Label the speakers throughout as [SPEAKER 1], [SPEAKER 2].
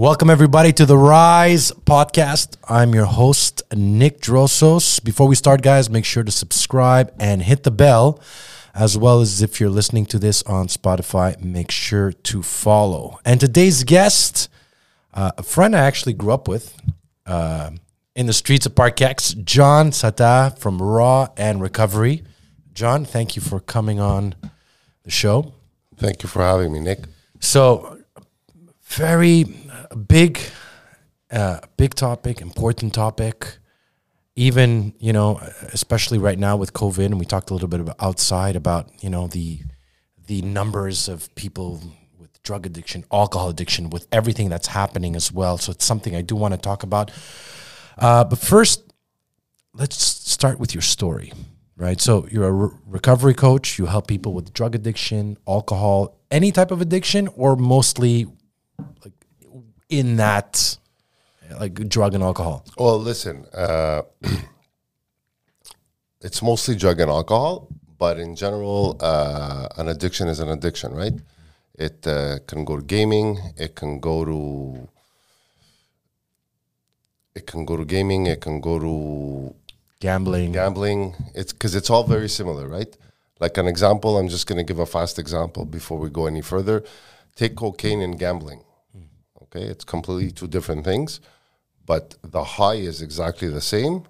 [SPEAKER 1] Welcome, everybody, to the Rise podcast. I'm your host, Nick Drosos. Before we start, guys, make sure to subscribe and hit the bell, as well as if you're listening to this on Spotify, make sure to follow. And today's guest, uh, a friend I actually grew up with uh, in the streets of Park X, John Tsata from Raw and Recovery. John, thank you for coming on the show.
[SPEAKER 2] Thank you for having me, Nick.
[SPEAKER 1] So, very uh, big, uh, big topic, important topic. Even you know, especially right now with COVID, and we talked a little bit about outside about you know the the numbers of people with drug addiction, alcohol addiction, with everything that's happening as well. So it's something I do want to talk about. Uh, but first, let's start with your story, right? So you're a re- recovery coach. You help people with drug addiction, alcohol, any type of addiction, or mostly like in that like drug and alcohol.
[SPEAKER 2] Well, listen, uh, it's mostly drug and alcohol, but in general, uh, an addiction is an addiction, right? It uh, can go to gaming. It can go to. It can go to gaming. It can go to
[SPEAKER 1] Gambling.
[SPEAKER 2] gambling. It's because it's all very similar, right? Like an example, I'm just going to give a fast example before we go any further. Take cocaine and gambling. Okay, it's completely two different things, but the high is exactly the same,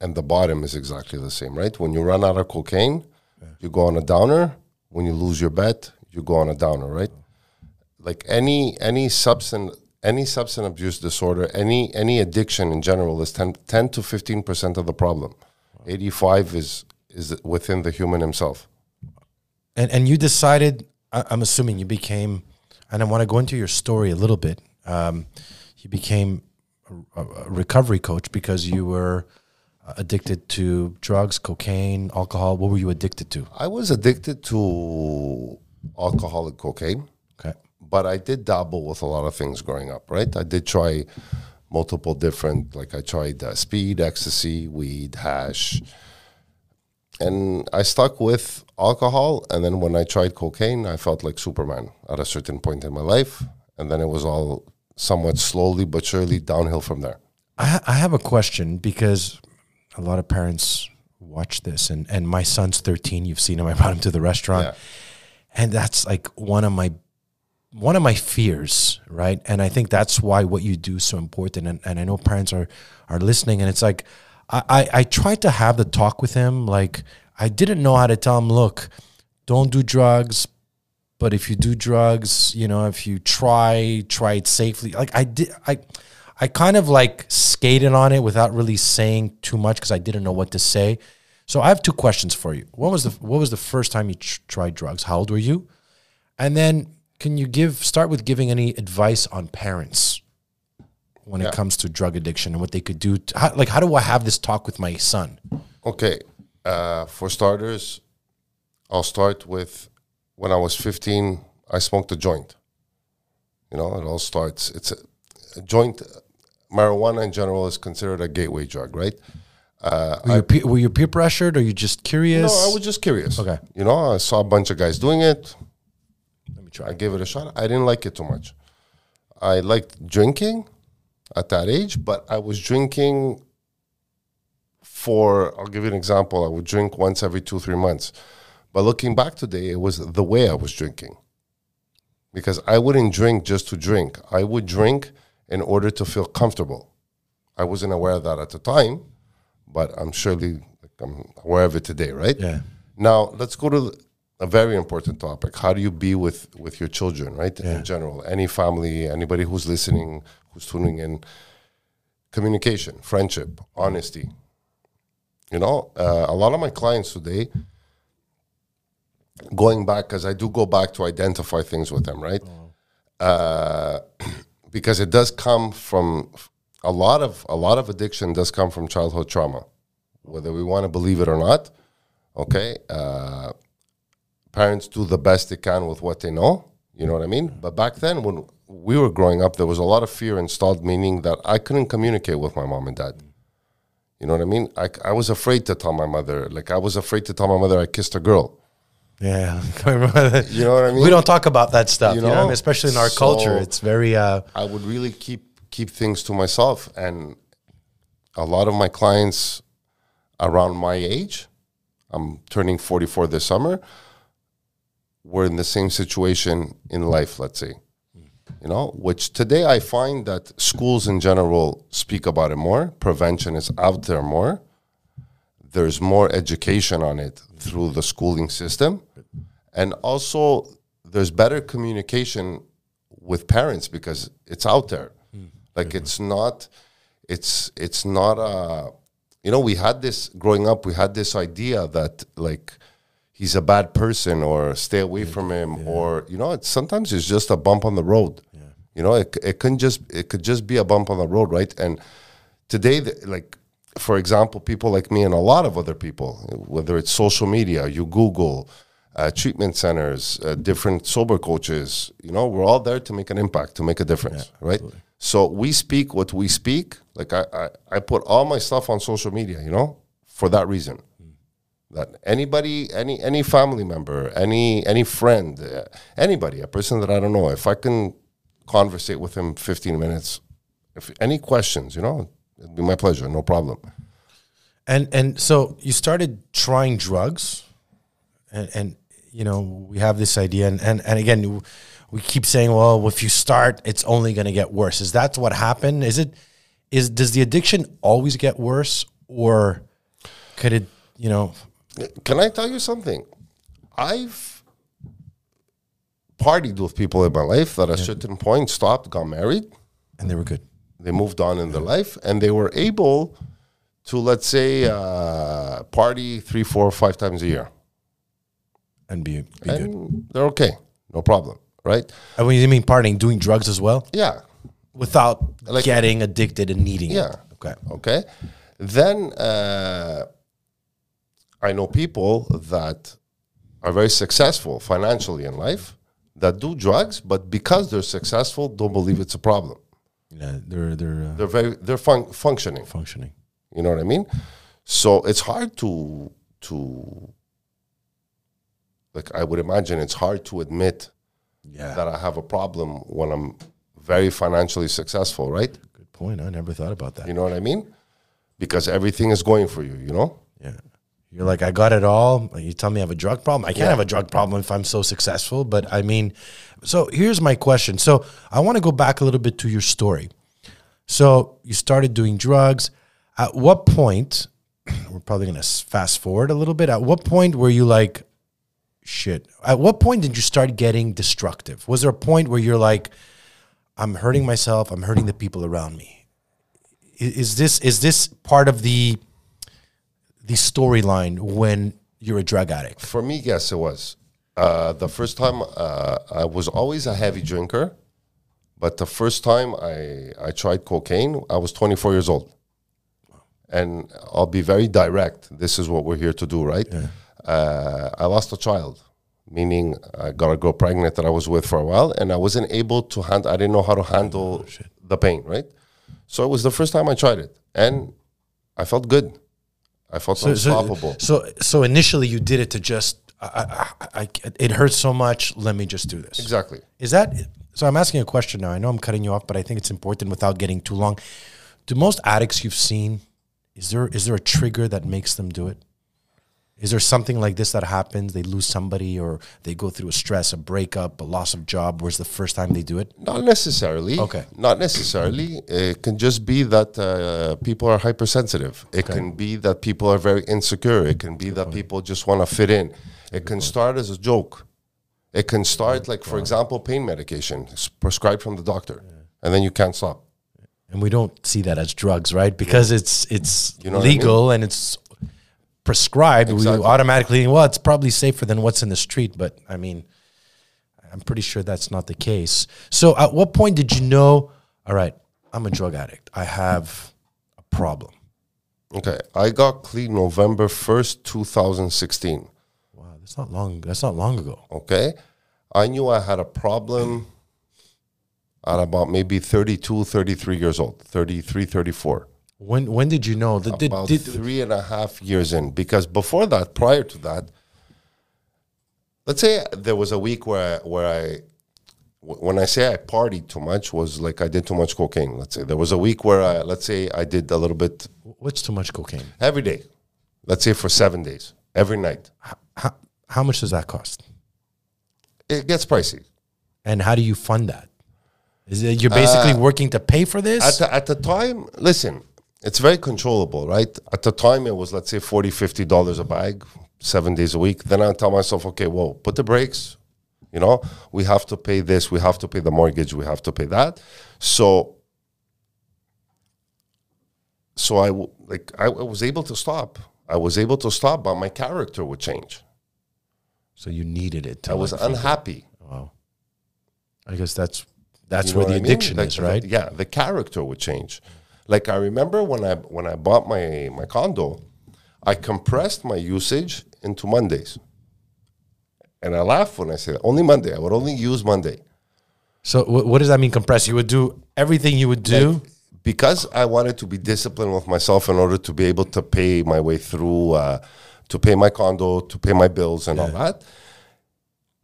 [SPEAKER 2] and the bottom is exactly the same, right? When you run out of cocaine, you go on a downer. When you lose your bet, you go on a downer, right? Like any any substance any substance abuse disorder, any any addiction in general is 10, 10 to fifteen percent of the problem. Eighty five is is within the human himself.
[SPEAKER 1] And and you decided. I, I'm assuming you became, and I want to go into your story a little bit. Um, you became a, a recovery coach because you were uh, addicted to drugs, cocaine, alcohol. What were you addicted to?
[SPEAKER 2] I was addicted to alcoholic cocaine.
[SPEAKER 1] Okay.
[SPEAKER 2] but I did dabble with a lot of things growing up, right? I did try multiple different, like I tried uh, speed, ecstasy, weed, hash, and I stuck with alcohol. And then when I tried cocaine, I felt like Superman at a certain point in my life, and then it was all somewhat slowly but surely downhill from there.
[SPEAKER 1] I, ha- I have a question because a lot of parents watch this, and, and my son's 13. You've seen him. I brought him to the restaurant,
[SPEAKER 2] Yeah.
[SPEAKER 1] and that's like one of my one of my fears, right? And I think that's why what you do is so important. And, and I know parents are are listening, and it's like I, I I tried to have the talk with him. Like I didn't know how to tell him, look, don't do drugs. But if you do drugs, you know, if you try, try it safely. Like I did, I, I kind of like skated on it without really saying too much because I didn't know what to say. So I have two questions for you. What was the What was the first time you tr- tried drugs? How old were you? And then can you give start with giving any advice on parents when
[SPEAKER 2] Yeah.
[SPEAKER 1] it comes to drug addiction and what they could do? To, how, like, how do I have this talk with my son?
[SPEAKER 2] Okay. Uh, for starters, I'll start with when I was 15, I smoked a joint. You know, it all starts, it's a, a joint, marijuana in general is considered a gateway drug, right? Uh,
[SPEAKER 1] Were you, pe- were you peer pressured or you just curious?
[SPEAKER 2] no, I was just curious.
[SPEAKER 1] Okay.
[SPEAKER 2] You know, I saw a bunch of guys doing it.
[SPEAKER 1] Let me try.
[SPEAKER 2] I gave it a shot. I didn't like it too much. I liked drinking at that age, but I was drinking for, I'll give you an example. I would drink once every two, three months. But looking back today, it was the way I was drinking. Because I wouldn't drink just to drink, I would drink in order to feel comfortable. I wasn't aware of that at the time, but I'm surely like, I'm aware of it today, right?
[SPEAKER 1] Yeah.
[SPEAKER 2] Now let's go to a very important topic. How do you be with with your children, right? In general, any family, anybody who's listening, who's tuning in, communication, friendship, honesty. You know, uh, a lot of my clients today, going back because I do go back to identify things with them, right? Uh, because it does come from a lot of a lot of addiction does come from childhood trauma, whether we want to believe it or not. Okay, uh, parents do the best they can with what they know. You know what I mean? But back then, when we were growing up, there was a lot of fear installed, meaning that I couldn't communicate with my mom and dad. You know what I mean? I, I was afraid to tell my mother. Like I was afraid to tell my mother I kissed a girl.
[SPEAKER 1] Yeah,
[SPEAKER 2] You know what I mean?
[SPEAKER 1] We don't talk about that stuff, you
[SPEAKER 2] You
[SPEAKER 1] know,
[SPEAKER 2] know?
[SPEAKER 1] I mean, especially in our culture. It's very uh,
[SPEAKER 2] I would really keep keep things to myself. And a lot of my clients around my age, I'm turning 44 this summer, were in the same situation in life, let's say. You know, which today I find that schools in general speak about it more. Prevention is out there more. There's more education on it through the schooling system. And also, there's better communication with parents because it's out there. Hmm. Like it's not, it's it's not a, you know, we had this growing up. We had this idea that like he's a bad person or stay away from him or you know, it's sometimes it's just a bump on the road. You know, it it can just it could just be a bump on the road, right? And today, like for example, people like me and a lot of other people, whether it's social media, you Google. Uh, treatment centers, uh, different sober coaches, you know, we're all there to make an impact, to make a difference, right? So we speak what we speak. Like I, I, I put all my stuff on social media, you know, for that reason. That anybody, any any family member, any any friend, uh, anybody, a person that I don't know, if I can conversate with him 15 minutes, if any questions, you know, it'd be my pleasure, no problem.
[SPEAKER 1] And and so you started trying drugs, and, and you know we have this idea, and, and and again we keep saying, well, if you start, it's only going to get worse. Is that what happened? Is it is does the addiction always get worse, or could it you know?
[SPEAKER 2] Can I tell you something? I've partied with people in my life that at a certain point stopped, got married,
[SPEAKER 1] And they were good.
[SPEAKER 2] they moved on in their life, and they were able to, let's say, uh, party three, four, five times a year.
[SPEAKER 1] And be, be good.
[SPEAKER 2] They're okay, no problem, right?
[SPEAKER 1] And when you mean partying, doing drugs as well,
[SPEAKER 2] Yeah,
[SPEAKER 1] without
[SPEAKER 2] Like-
[SPEAKER 1] getting addicted and needing it.
[SPEAKER 2] Yeah.
[SPEAKER 1] it. Okay.
[SPEAKER 2] okay. Then uh, I know people that are very successful financially in life that do drugs, but because they're successful, don't believe it's a problem.
[SPEAKER 1] Yeah, they're they're uh,
[SPEAKER 2] They're very they're fun- functioning.
[SPEAKER 1] functioning.
[SPEAKER 2] You know what I mean? So it's hard to to like I would imagine it's hard to admit
[SPEAKER 1] Yeah.
[SPEAKER 2] that I have a problem when I'm very financially successful, right?
[SPEAKER 1] Good point. I never thought about that.
[SPEAKER 2] You know what I mean? Because everything is going for you, you know?
[SPEAKER 1] Yeah. You're like, I got it all. You tell me I have a drug problem. I can't have a drug problem if I'm so successful. But I mean, so here's my question. So I want to go back a little bit to your story. So you started doing drugs. At what point, we're probably going to fast forward a little bit. At what point were you like, shit? At what point did you start getting destructive? Was there a point where you're like, I'm hurting myself, I'm hurting the people around me? Is this is this part of the the storyline when you're a drug addict?
[SPEAKER 2] For me, yes, it was. Uh, the first time uh, I was always a heavy drinker, but the first time I, I tried cocaine, I was 24 years old. And I'll be very direct. This is what we're here to do, right? Uh, I lost a child, meaning I got a girl pregnant that I was with for a while, and I wasn't able to handle. I didn't know how to handle the pain, right? So it was the first time I tried it, and I felt good. I felt unstoppable.
[SPEAKER 1] So, so initially you did it to just, I, I, I, it hurts so much. Let me just do this.
[SPEAKER 2] exactly.
[SPEAKER 1] Is that so? I'm asking a question now. I know I'm cutting you off, but I think it's important without getting too long. Do most addicts you've seen is there is there a trigger that makes them do it? Is there something like this that happens? They lose somebody, or they go through a stress, a breakup, a loss of job. Where's the first time they do it?
[SPEAKER 2] Not necessarily.
[SPEAKER 1] Okay.
[SPEAKER 2] Not necessarily. It can just be that uh, people are hypersensitive. It can be that people are very insecure. It can be that people just want to fit in. It can start as a joke. It can start like, for example, pain medication prescribed from the doctor, and then you can't stop.
[SPEAKER 1] and we don't see that as drugs, right? Because it's it's
[SPEAKER 2] You know what I
[SPEAKER 1] legal and it's prescribed.
[SPEAKER 2] Exactly.
[SPEAKER 1] We automatically well, it's probably safer than what's in the street, but I mean, I'm pretty sure that's not the case. So, at what point did you know? All right, I'm a drug addict. I have a problem.
[SPEAKER 2] Okay. I got clean November 1st, 2016.
[SPEAKER 1] Wow, that's not long. That's not long ago.
[SPEAKER 2] Okay. I knew I had a problem at about maybe 32, 33 years old, 33, 34.
[SPEAKER 1] When when did you know? Did,
[SPEAKER 2] about
[SPEAKER 1] did,
[SPEAKER 2] three and a half years in because before that prior to that let's say there was a week where I, where I when I say I partied too much was like I did too much cocaine. Let's say there was a week where I let's say I did a little bit
[SPEAKER 1] What's too much cocaine?
[SPEAKER 2] every day. Let's say for seven days, every night.
[SPEAKER 1] How, how much does that cost?
[SPEAKER 2] It gets pricey.
[SPEAKER 1] And how do you fund that? Is it you're basically uh, working to pay for this?
[SPEAKER 2] At the, at the time, listen, it's very controllable, right? At the time, it was, let's say, 40 $50 a bag, seven days a week. Then I tell myself, okay, well, put the brakes. You know, we have to pay this, we have to pay the mortgage, we have to pay that. So, so I w- like I, I was able to stop. I was able to stop, but my character would change.
[SPEAKER 1] so you needed it. To
[SPEAKER 2] I was unhappy.
[SPEAKER 1] I guess that's that's
[SPEAKER 2] You know
[SPEAKER 1] where the
[SPEAKER 2] I mean?
[SPEAKER 1] addiction
[SPEAKER 2] Like,
[SPEAKER 1] is,
[SPEAKER 2] the-
[SPEAKER 1] right?
[SPEAKER 2] yeah, the character would change. Like I remember when I when I bought my my condo, I compressed my usage into Mondays. And I laugh when I say that. Only Monday. I would only use Monday.
[SPEAKER 1] So wh- what does that mean? Compress? You would do everything you would do.
[SPEAKER 2] because I wanted to be disciplined with myself in order to be able to pay my way through, uh, to pay my condo, to pay my bills, and all that.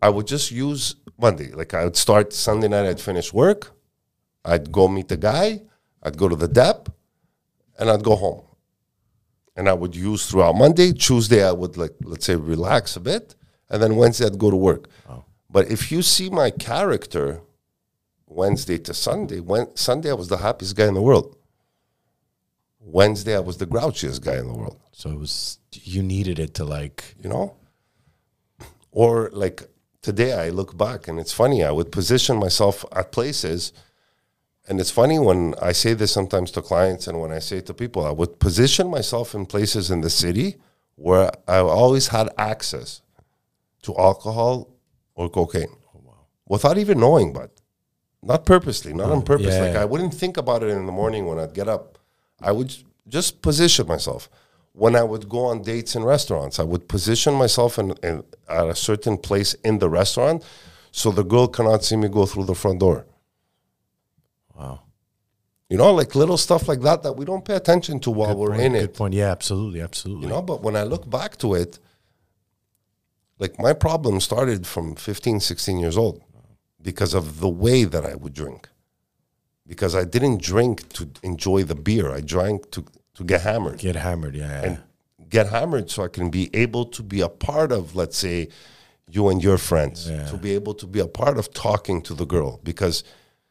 [SPEAKER 2] I would just use Monday. Like I would start Sunday night. I'd finish work. I'd go meet the guy. I'd go to the dep, and I'd go home. And I would use throughout Monday. Tuesday, I would like let's say relax a bit, and then Wednesday I'd go to work. Oh. But if you see my character, Wednesday to Sunday. When Sunday, I was the happiest guy in the world. Wednesday, I was the grouchiest guy in the world.
[SPEAKER 1] So it was you needed it to like
[SPEAKER 2] You know, or like today, I look back and it's funny. I would position myself at places, and it's funny when I say this sometimes to clients and when I say it to people. I would position myself in places in the city where I always had access to alcohol or cocaine, oh, without even knowing, but not purposely, not on purpose.
[SPEAKER 1] yeah,
[SPEAKER 2] like. I wouldn't think about it in the morning when I'd get up. I would just position myself. When I would go on dates in restaurants, I would position myself in, in at a certain place in the restaurant, so the girl cannot see me go through the front door.
[SPEAKER 1] Wow.
[SPEAKER 2] You know, like little stuff like that that we don't pay attention to while we're
[SPEAKER 1] Point,
[SPEAKER 2] in
[SPEAKER 1] good
[SPEAKER 2] it.
[SPEAKER 1] Good point. Yeah, absolutely, absolutely.
[SPEAKER 2] You know, but when I look back to it, like my problem started from 15, 16 years old because of the way that I would drink. Because I didn't drink to enjoy the beer. I drank to, to get hammered.
[SPEAKER 1] Get hammered. Yeah, yeah.
[SPEAKER 2] And get hammered so I can be able to be a part of, let's say, you and your friends, to be able to be a part of talking to the girl. Because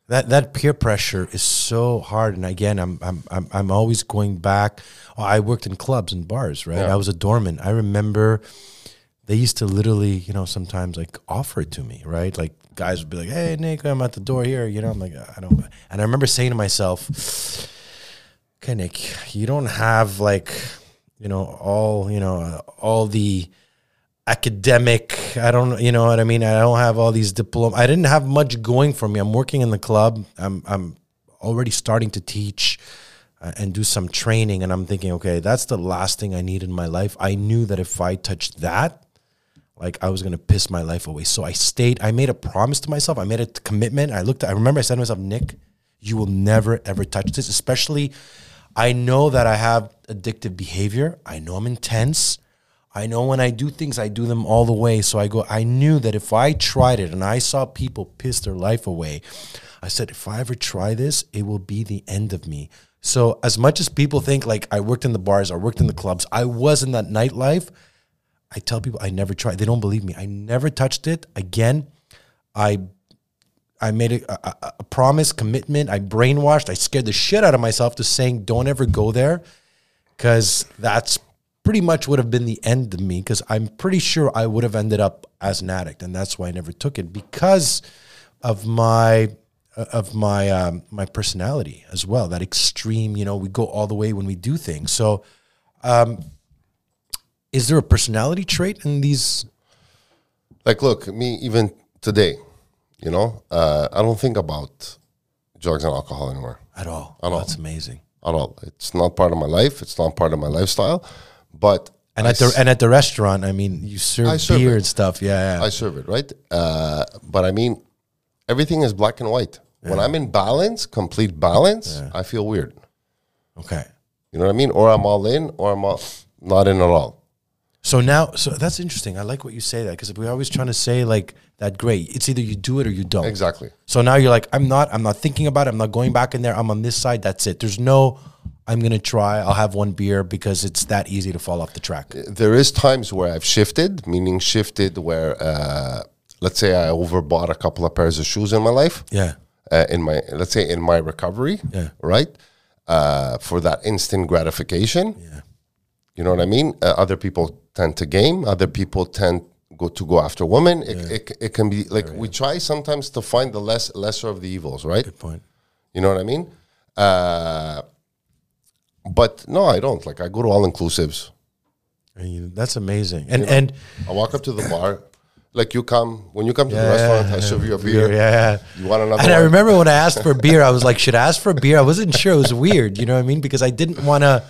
[SPEAKER 1] that that peer pressure is so hard. And again i'm i'm i'm, I'm always going back. Oh, i worked in clubs and bars right?
[SPEAKER 2] Yeah.
[SPEAKER 1] i was a doorman. I remember they used to literally you know sometimes like offer it to me right? Like guys would be like hey nick i'm at the door here you know? I'm like i don't and i remember saying to myself okay nick you don't have like you know all you know all the academic i don't you know what i mean i don't have all these diploma i didn't have much going for me i'm working in the club i'm i'm already starting to teach uh, and do some training and i'm thinking okay that's the last thing i need in my life i knew that if i touched that like I was gonna piss my life away. So I stayed. I made a promise to myself. I made a commitment. I looked. I remember I said to myself, Nick, you will never ever touch this. Especially, I know that I have addictive behavior. I know I'm intense. I know when I do things, I do them all the way. So I go. I knew that if I tried it and I saw people piss their life away, I said, if I ever try this, it will be the end of me. So as much as people think like I worked in the bars, I worked in the clubs, I was in that nightlife. I tell people I never tried. They don't believe me. I never touched it. Again, I I made a, a, a promise, commitment. I brainwashed. I scared the shit out of myself to saying don't ever go there, because that's pretty much would have been the end of me. Because I'm pretty sure I would have ended up as an addict, and that's why I never took it because of my of my um, my personality as well. That extreme, you know, we go all the way when we do things. So. Um, is there a personality trait in these
[SPEAKER 2] Like, look, me even today, you know, uh, I don't think about drugs and alcohol anymore
[SPEAKER 1] at all?
[SPEAKER 2] At all.
[SPEAKER 1] That's amazing.
[SPEAKER 2] at all. It's not part of my life. It's not part of my lifestyle. But
[SPEAKER 1] And
[SPEAKER 2] I
[SPEAKER 1] at the and at the restaurant, I mean, you serve,
[SPEAKER 2] serve
[SPEAKER 1] beer
[SPEAKER 2] it.
[SPEAKER 1] and stuff. Yeah, yeah.
[SPEAKER 2] I serve it, right? Uh, but I mean, everything is black and white. When I'm in balance, complete balance, I feel weird.
[SPEAKER 1] okay.
[SPEAKER 2] You know what I mean? Or I'm all in, or I'm all not in at all.
[SPEAKER 1] So now, so that's interesting. I like what you say that because we're always trying to say like that. Great, it's either you do it or you don't.
[SPEAKER 2] Exactly.
[SPEAKER 1] So now you're like, I'm not. I'm not thinking about it. I'm not going back in there. I'm on this side. That's it. There's no. I'm gonna try. I'll have one beer because it's that easy to fall off the track.
[SPEAKER 2] There is times where I've shifted, meaning shifted where, uh, let's say, I overbought a couple of pairs of shoes in my life.
[SPEAKER 1] Yeah.
[SPEAKER 2] uh, in my let's say in my recovery,
[SPEAKER 1] Yeah.
[SPEAKER 2] right? Uh, for that instant gratification,
[SPEAKER 1] Yeah.
[SPEAKER 2] you know what I mean. Uh, other people tend to game. Other people tend go to go after women. It, it, it can be like we try sometimes to find the less lesser of the evils, right?
[SPEAKER 1] Good point.
[SPEAKER 2] You know what I mean? Uh, but no, I don't. Like I go to all inclusives.
[SPEAKER 1] And that's amazing. And and
[SPEAKER 2] I walk up to the bar. Like you come when you come to the restaurant, I serve you a beer.
[SPEAKER 1] yeah, yeah.
[SPEAKER 2] You want another
[SPEAKER 1] And I remember when I asked for beer, I was like, should I ask for a beer? I wasn't sure. It was weird, you know what I mean? Because I didn't want to,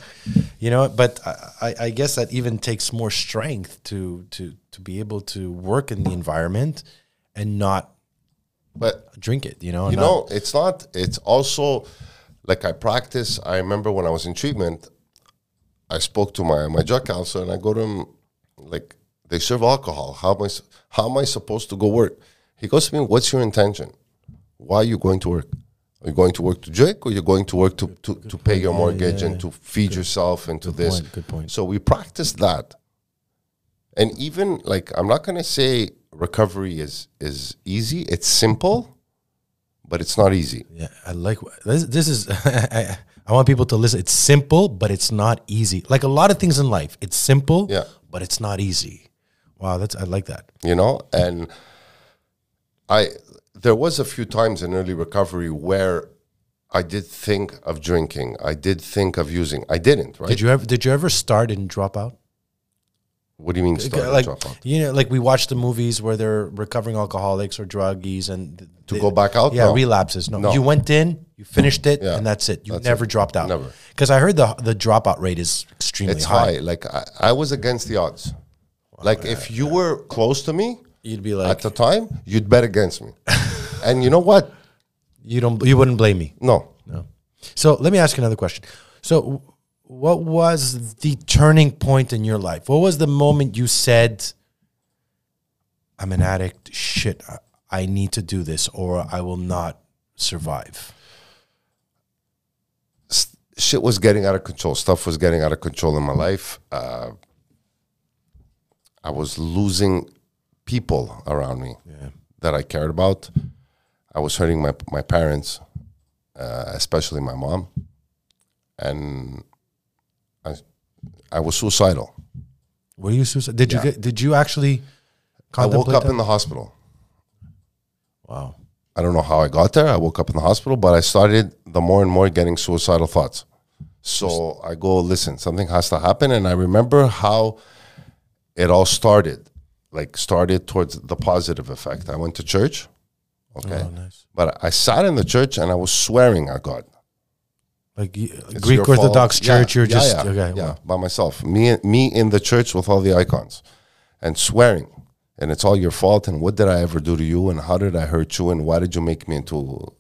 [SPEAKER 1] you know. But I, I, guess that even takes more strength to to to be able to work in the environment and not
[SPEAKER 2] But
[SPEAKER 1] drink it. You know,
[SPEAKER 2] you know it's not it's also like i practice. I remember when i was in treatment i spoke to my my drug counselor and i go to him like they serve alcohol. How am i how am i supposed to go work? He goes to me what's your intention? Why are you going to work? Are you going to work to drink or you're going to work to, to, to pay your mortgage and to feed yourself and to this?
[SPEAKER 1] point, good point.
[SPEAKER 2] so we practice that. And even like i'm not going to say recovery is is easy. It's simple but it's not easy
[SPEAKER 1] Yeah, I like this. This is. I, I want people to listen. It's simple, but it's not easy. Like a lot of things in life, it's simple,
[SPEAKER 2] Yeah.
[SPEAKER 1] but it's not easy. Wow, that's I like that.
[SPEAKER 2] you know and i there was a few times in early recovery where i did think of drinking i did think of using i didn't right
[SPEAKER 1] Did you ever? Did you ever start and drop out?
[SPEAKER 2] What do you mean start
[SPEAKER 1] like
[SPEAKER 2] drop out
[SPEAKER 1] you know, like we watch the movies where they're recovering alcoholics or druggies and
[SPEAKER 2] to
[SPEAKER 1] they-
[SPEAKER 2] go back out
[SPEAKER 1] Yeah,
[SPEAKER 2] No.
[SPEAKER 1] relapses. No.
[SPEAKER 2] No.
[SPEAKER 1] you went in, you finished it,
[SPEAKER 2] Yeah.
[SPEAKER 1] and that's it. You
[SPEAKER 2] That's
[SPEAKER 1] never
[SPEAKER 2] it.
[SPEAKER 1] dropped out.
[SPEAKER 2] Never.
[SPEAKER 1] Because I heard the the dropout rate is extremely
[SPEAKER 2] it's
[SPEAKER 1] high.
[SPEAKER 2] high like I, I was against the odds like if uh, you were close to me
[SPEAKER 1] You'd be like at
[SPEAKER 2] the time you'd bet against me and you know what
[SPEAKER 1] you don't, you wouldn't blame me.
[SPEAKER 2] no
[SPEAKER 1] No. So let me ask another question. So, what was the turning point in your life? What was the moment you said, "I'm an addict. Shit, I, I need to do this, or I will not survive."
[SPEAKER 2] s- shit was getting out of control. Stuff was getting out of control in my life. Uh, I was losing people around me that I cared about. I was hurting my my parents, uh, especially my mom, and I was suicidal.
[SPEAKER 1] Were you suicide? Did you get? Did you actually?
[SPEAKER 2] I woke up
[SPEAKER 1] that?
[SPEAKER 2] in the hospital.
[SPEAKER 1] Wow.
[SPEAKER 2] I don't know how I got there. I woke up in the hospital, but I started the more and more getting suicidal thoughts. So I go, listen, something has to happen. And I remember how it all started, like started towards the positive effect. I went to church. Okay.
[SPEAKER 1] Oh, nice.
[SPEAKER 2] But I sat in the church and I was swearing at God.
[SPEAKER 1] Like you- uh,
[SPEAKER 2] It's
[SPEAKER 1] Greek Orthodox
[SPEAKER 2] fault. Yeah,
[SPEAKER 1] Church, you're
[SPEAKER 2] yeah,
[SPEAKER 1] just
[SPEAKER 2] yeah,
[SPEAKER 1] okay.
[SPEAKER 2] yeah,
[SPEAKER 1] wow.
[SPEAKER 2] by myself. Me, me in the church with all the icons, and swearing, and it's all your fault. And what did I ever do to you? And how did I hurt you? And why did you make me into?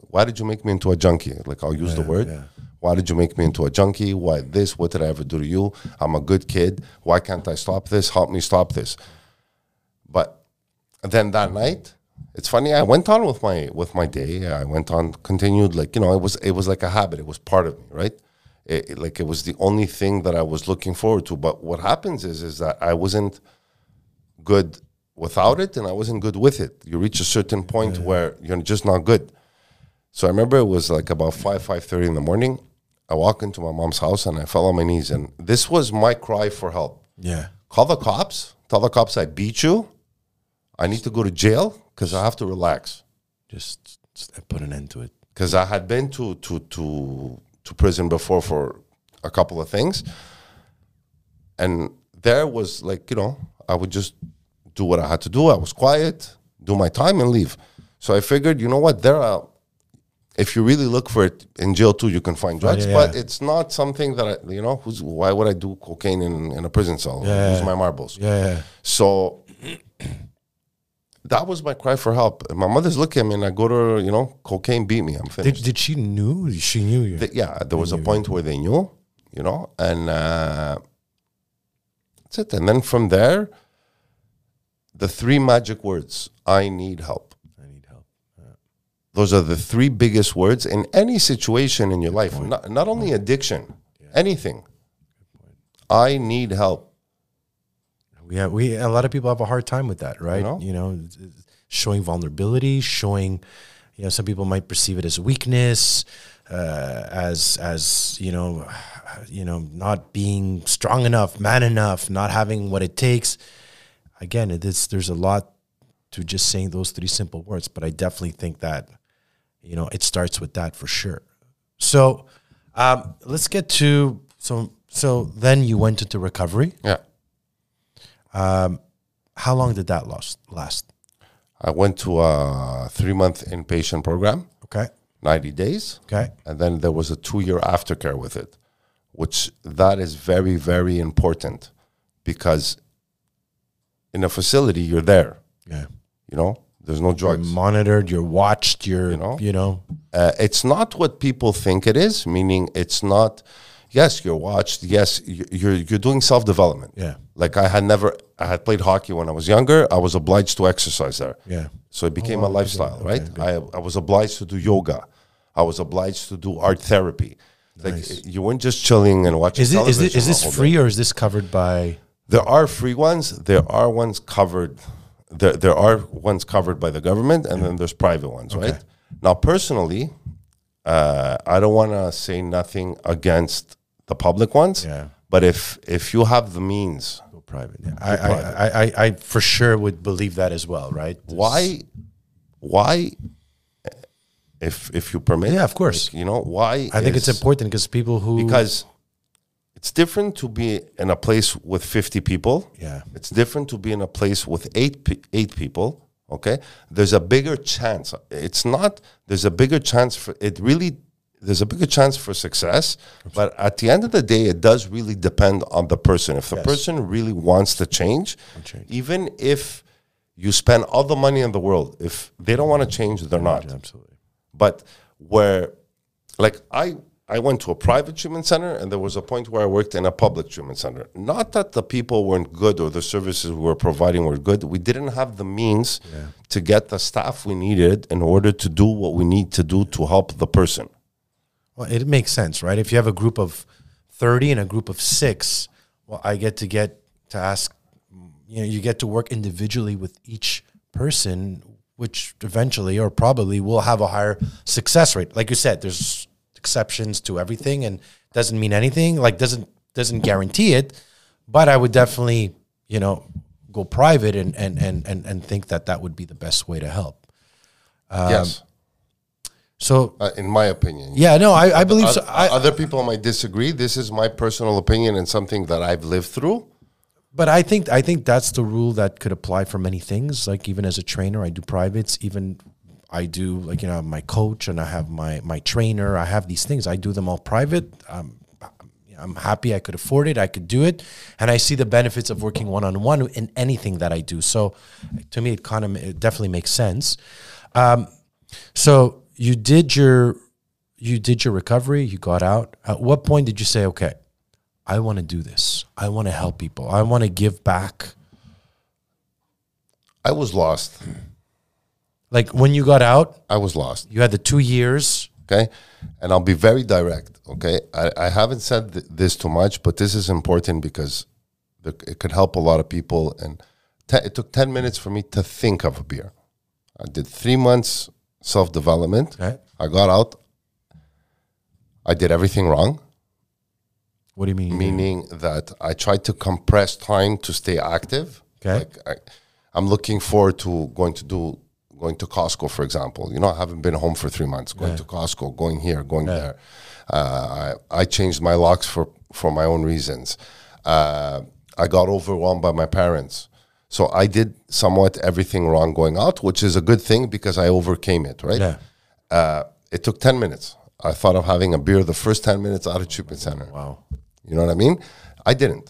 [SPEAKER 2] Why did you make me into a junkie? Like I'll use the word.
[SPEAKER 1] yeah.
[SPEAKER 2] Why did you make me into a junkie? Why this? What did I ever do to you? I'm a good kid. Why can't I stop this? Help me stop this. But then that night, it's funny. I went on with my with my day. I went on, continued like you know, it was it was like a habit. It was part of me, right? It, it- like it was the only thing that I was looking forward to. But what happens is is that I wasn't good without it, and I wasn't good with it. You reach a certain point where you're just not good. So I remember it was like about five five thirty in the morning. I walk into my mom's house and I fell on my knees, and this was my cry for help
[SPEAKER 1] Yeah.
[SPEAKER 2] call the cops. Tell the cops I beat you. I need to go to jail because I have to relax.
[SPEAKER 1] Just, put an end to it.
[SPEAKER 2] Because I had been to to to to prison before for a couple of things, and there was like you know I would just do what I had to do. I was quiet, do my time, and leave. So I figured, you know what, there are. If you really look for it in jail too, you can find oh, drugs,
[SPEAKER 1] yeah,
[SPEAKER 2] but
[SPEAKER 1] yeah.
[SPEAKER 2] it's not something that I, you know. Who's, why would I do cocaine in, in a prison cell?
[SPEAKER 1] Yeah,
[SPEAKER 2] Use my marbles.
[SPEAKER 1] Yeah.
[SPEAKER 2] So that was my cry for help. And my mother's looking at me, and I go to her, you know, cocaine beat me. I'm
[SPEAKER 1] Did,
[SPEAKER 2] finished.
[SPEAKER 1] did she knew? She knew you.
[SPEAKER 2] Th- yeah, there was a point where they knew, you know, and uh, That's it. And then from there, the three magic words I need help.
[SPEAKER 1] I need help. Yeah.
[SPEAKER 2] Those are the three biggest words in any situation in your life, not, not only addiction, anything. I need help.
[SPEAKER 1] We have, we a lot of people have a hard time with that, right?
[SPEAKER 2] know?
[SPEAKER 1] You know, it's- it's showing vulnerability, showing, you know, some people might perceive it as weakness, uh, as as you know, you know, not being strong enough, man enough, not having what it takes. Again, it is there's a lot to just saying those three simple words, but I definitely think that, you know, it starts with that for sure. So, um, let's get to so so then you went into recovery.
[SPEAKER 2] Yeah.
[SPEAKER 1] How long did that last? Last?
[SPEAKER 2] I went to a three month inpatient program,
[SPEAKER 1] Okay.
[SPEAKER 2] 90 days.
[SPEAKER 1] Okay.
[SPEAKER 2] And then there was a two year aftercare with it, which that is very, very important because in a facility, you're there,
[SPEAKER 1] Yeah.
[SPEAKER 2] you know, there's no
[SPEAKER 1] You're
[SPEAKER 2] drugs.
[SPEAKER 1] monitored. You're watched. You're you
[SPEAKER 2] know?
[SPEAKER 1] know. You know.
[SPEAKER 2] Uh, it's not what people think it is, meaning it's not, yes, you're watched. Yes, you're, you're doing self development.
[SPEAKER 1] Yeah.
[SPEAKER 2] Like I had never, I had played hockey when I was younger. I was obliged to exercise there.
[SPEAKER 1] Yeah.
[SPEAKER 2] So it became
[SPEAKER 1] wow,
[SPEAKER 2] a lifestyle,
[SPEAKER 1] okay,
[SPEAKER 2] right? I, I was obliged to do yoga. I was obliged to do art therapy. Like you weren't just chilling and watching.
[SPEAKER 1] Is it is this is this
[SPEAKER 2] whole day.
[SPEAKER 1] free or is this covered by?
[SPEAKER 2] There are free ones. There are ones covered. There, there are ones covered by the government, and then there's private ones, right? Now, personally, uh, I don't want to say nothing against the public ones.
[SPEAKER 1] Yeah.
[SPEAKER 2] But if if you have the means,
[SPEAKER 1] private. Yeah. I, I, I, I, I for sure would believe that as well. Right.
[SPEAKER 2] why, why, if if you permit,
[SPEAKER 1] Yeah, of course.
[SPEAKER 2] like, you know why?
[SPEAKER 1] I think it's important because people who
[SPEAKER 2] because it's different to be in a place with 50 people
[SPEAKER 1] Yeah.
[SPEAKER 2] it's different to be in a place with eight eight people okay there's a bigger chance it's not there's a bigger chance for it really there's a bigger chance for success but at the end of the day it does really depend on the person. If the person really wants to change
[SPEAKER 1] change.
[SPEAKER 2] even if you spend all the money in the world if they don't want to change they're not.
[SPEAKER 1] Absolutely.
[SPEAKER 2] but where like i i went to a private treatment center and there was a point where i worked in a public treatment center. Not that the people weren't good or the services we were providing were good. We didn't have the means to get the staff we needed in order to do what we need to do to help the person
[SPEAKER 1] Well, it makes sense, right? If you have a group of 30 and a group of six, well, I get to get to ask, you know, you get to work individually with each person, which eventually or probably will have a higher success rate. Like you said, there's exceptions to everything and doesn't mean anything, like doesn't doesn't guarantee it, but I would definitely, you know, go private and and and and, and think that that would be the best way to help.
[SPEAKER 2] Um, yes
[SPEAKER 1] So,
[SPEAKER 2] uh, in my opinion
[SPEAKER 1] yeah, no, I, I believe so. I,
[SPEAKER 2] other people might disagree this is my personal opinion and something that i've lived through
[SPEAKER 1] But I think I think that's the rule that could apply for many things. Like even as a trainer, I do privates. Even I do like you know my coach and I have my my trainer. I have these things. I do them all private. Um, I'm happy I could afford it. I could do it, and I see the benefits of working one on one in anything that I do. So, to me, it kind of it definitely makes sense. Um, so you did your you did your recovery. You got out. At what point did you say, okay? I want to do this. I want to help people. I want to give back.
[SPEAKER 2] i was lost
[SPEAKER 1] Like when you got out,
[SPEAKER 2] i was lost
[SPEAKER 1] you had the two years.
[SPEAKER 2] okay and i'll be very direct okay i, I haven't said th- this too much but this is important because the, it could help a lot of people and te- it took 10 minutes for me to think of a beer i did three months self-development.
[SPEAKER 1] Okay.
[SPEAKER 2] i got out. I did everything wrong.
[SPEAKER 1] What do you mean?
[SPEAKER 2] meaning that i tried to compress time to stay active.
[SPEAKER 1] Okay.
[SPEAKER 2] like I, i'm looking forward to going to do going to costco for example. You know i haven't been home for three months. Going to costco going here going there. Uh, I, I changed my locks for for my own reasons. Uh, i got overwhelmed by my parents so i did somewhat everything wrong going out which is a good thing because i overcame it right
[SPEAKER 1] Yeah.
[SPEAKER 2] uh, it took 10 minutes i thought of having a beer the first 10 minutes out of treatment center
[SPEAKER 1] Wow.
[SPEAKER 2] you know what I mean? I didn't.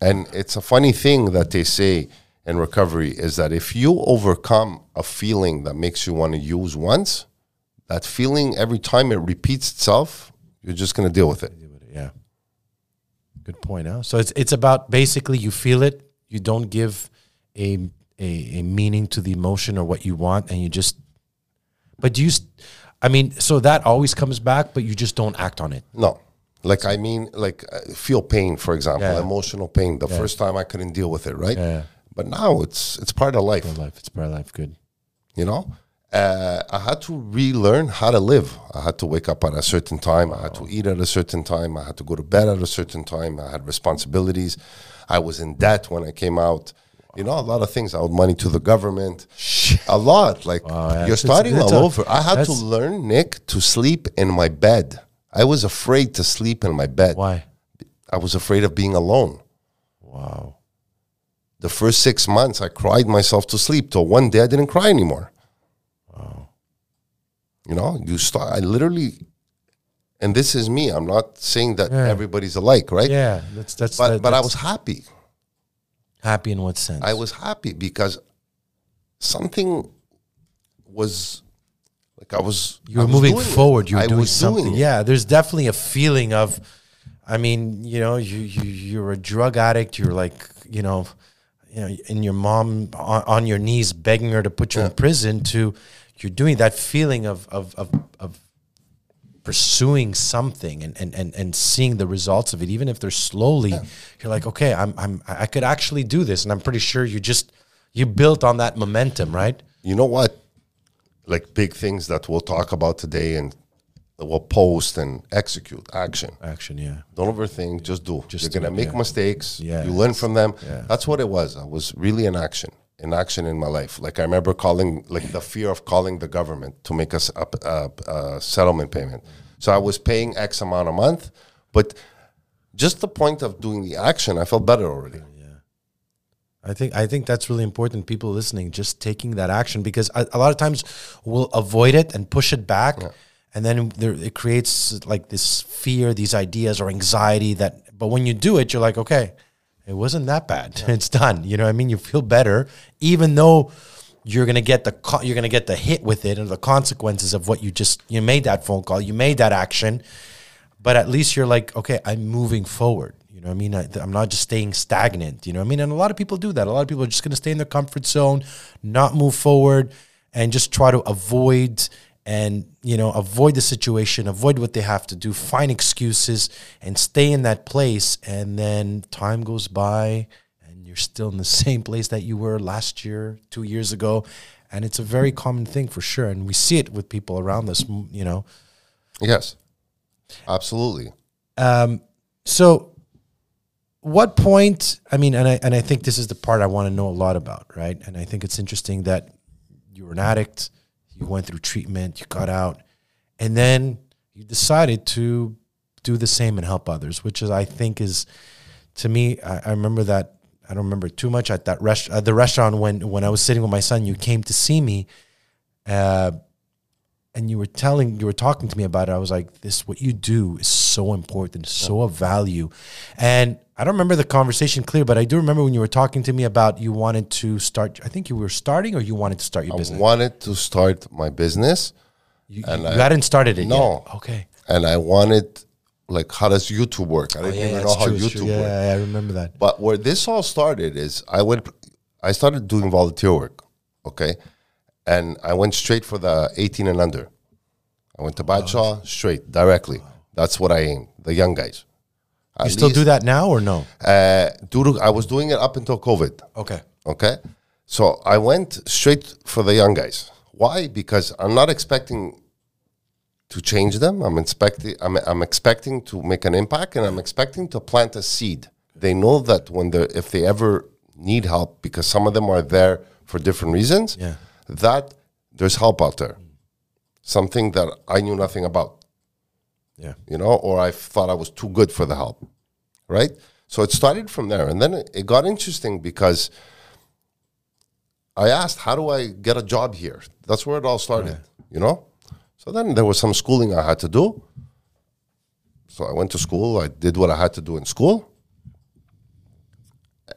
[SPEAKER 2] And it's a funny thing that they say in recovery is that if you overcome a feeling that makes you want to use once, that feeling every time it repeats itself, you're just going to deal with it.
[SPEAKER 1] Yeah. Good point. Huh? So it's it's about basically you feel it, you don't give a a, a meaning to the emotion or what you want, and you just. But do you, I mean, so that always comes back, but you just don't act on it.
[SPEAKER 2] No. Like I mean, like uh, feel pain, for example,
[SPEAKER 1] Yeah.
[SPEAKER 2] emotional pain. The first time I couldn't deal with it, right?
[SPEAKER 1] Yeah.
[SPEAKER 2] But now it's it's part of life.
[SPEAKER 1] Life, it's part of life. Good.
[SPEAKER 2] You know, uh, I had to relearn how to live. I had to wake up at a certain time. I had to eat at a certain time. I had to go to bed at a certain time. I had responsibilities. I was in debt when I came out. You know, a lot of things. I owed money to the government. A lot. Like
[SPEAKER 1] yeah.
[SPEAKER 2] you're starting all
[SPEAKER 1] a-
[SPEAKER 2] over. I had to learn, Nick, to sleep in my bed. I was afraid to sleep in my bed.
[SPEAKER 1] Why?
[SPEAKER 2] I was afraid of being alone.
[SPEAKER 1] Wow.
[SPEAKER 2] The first six months, I cried myself to sleep. Till one day, I didn't cry anymore. Wow. You know, you start. I literally, and this is me. I'm not saying that
[SPEAKER 1] Yeah.
[SPEAKER 2] everybody's alike, right?
[SPEAKER 1] Yeah, that's that's.
[SPEAKER 2] But
[SPEAKER 1] that-
[SPEAKER 2] but I was happy.
[SPEAKER 1] happy in what sense?
[SPEAKER 2] I was happy because something was like I was.
[SPEAKER 1] you were
[SPEAKER 2] was
[SPEAKER 1] moving forward. You were
[SPEAKER 2] I
[SPEAKER 1] doing
[SPEAKER 2] was
[SPEAKER 1] something.
[SPEAKER 2] doing
[SPEAKER 1] yeah, there's definitely a feeling of. I mean, you know, you you you're a drug addict. You're like, you know, you know, and your mom on, on your knees begging her to put you in prison. To you're doing that feeling of of of, of pursuing something and, and, and, and seeing the results of it, even if they're slowly, you're like, okay, I'm, I'm, I could actually do this. And I'm pretty sure you just, you built on that momentum, right?
[SPEAKER 2] You know what? Like big things that we'll talk about today and we'll post and execute action.
[SPEAKER 1] Action. Yeah.
[SPEAKER 2] Don't overthink. Just do.
[SPEAKER 1] Just
[SPEAKER 2] You're gonna make
[SPEAKER 1] yeah.
[SPEAKER 2] mistakes.
[SPEAKER 1] Yeah,
[SPEAKER 2] You learn from them.
[SPEAKER 1] yeah.
[SPEAKER 2] That's what it was. I was really in action. In action in my life. Like I remember calling, like the fear of calling the government to make us a, a, a settlement payment. So I was paying X amount a month, but just the point of doing the action, I felt better already.
[SPEAKER 1] Yeah, I think I think that's really important. People listening, just taking that action because a, a lot of times we'll avoid it and push it back, and then there, it creates like this fear, these ideas or anxiety. That, but when you do it, you're like, okay, it wasn't that bad. It's done. You know, I mean, you feel better, even though you're gonna get the co- you're gonna get the hit with it and the consequences of what you just you made that phone call, you made that action, but at least you're like, okay, I'm moving forward. You know I mean? I, I'm not just staying stagnant. You know I mean? And a lot of people do that. A lot of people are just to stay in their comfort zone, not move forward, and just try to avoid and you know avoid the situation, avoid what they have to do, find excuses, and stay in that place. And then time goes by, and you're still in the same place that you were last year, two years ago. And it's a very common thing for sure. And we see it with people around us. You know,
[SPEAKER 2] Yes, absolutely.
[SPEAKER 1] Um, so, what point? I mean, and I and I think this is the part I want to know a lot about, right? And I think it's interesting that you were an addict, you went through treatment, you got out, and then you decided to do the same and help others, which is I think is to me. I, I remember that. I don't remember too much at that rest at the restaurant when when I was sitting with my son. You came to see me. Uh, and you were telling you were talking to me about it i was like this what you do is so important so of value and i don't remember the conversation clear but i do remember when you were talking to me about you wanted to start i think you were starting or you wanted to start your
[SPEAKER 2] I
[SPEAKER 1] business I
[SPEAKER 2] wanted to start my business.
[SPEAKER 1] you,
[SPEAKER 2] and
[SPEAKER 1] you
[SPEAKER 2] I-
[SPEAKER 1] hadn't started it
[SPEAKER 2] No.
[SPEAKER 1] yet okay
[SPEAKER 2] and I wanted like how does YouTube work? I oh, didn't
[SPEAKER 1] yeah,
[SPEAKER 2] even know how
[SPEAKER 1] true,
[SPEAKER 2] YouTube
[SPEAKER 1] true. yeah, yeah, i remember that
[SPEAKER 2] But where this all started is I went I started doing volunteer work, okay? And I went straight for the 18 and under. I went to Batshaw straight directly. That's what I aimed, the young guys.
[SPEAKER 1] You still do that now or no
[SPEAKER 2] Uh, to, I was doing it up until COVID.
[SPEAKER 1] okay
[SPEAKER 2] Okay. So I went straight for the young guys. Why? Because I'm not expecting to change them. I'm expecting I'm, I'm expecting to make an impact and I'm expecting to plant a seed. They know that when they if they ever need help, because some of them are there for different reasons,
[SPEAKER 1] Yeah.
[SPEAKER 2] that there's help out there. Something that I knew nothing about
[SPEAKER 1] yeah
[SPEAKER 2] you know, or I thought I was too good for the help, right? So it started from there, and then it, it got interesting because I asked, "How do I get a job here?" That's where it all started, you know. So then there was some schooling I had to do. So I went to school. I did what I had to do in school,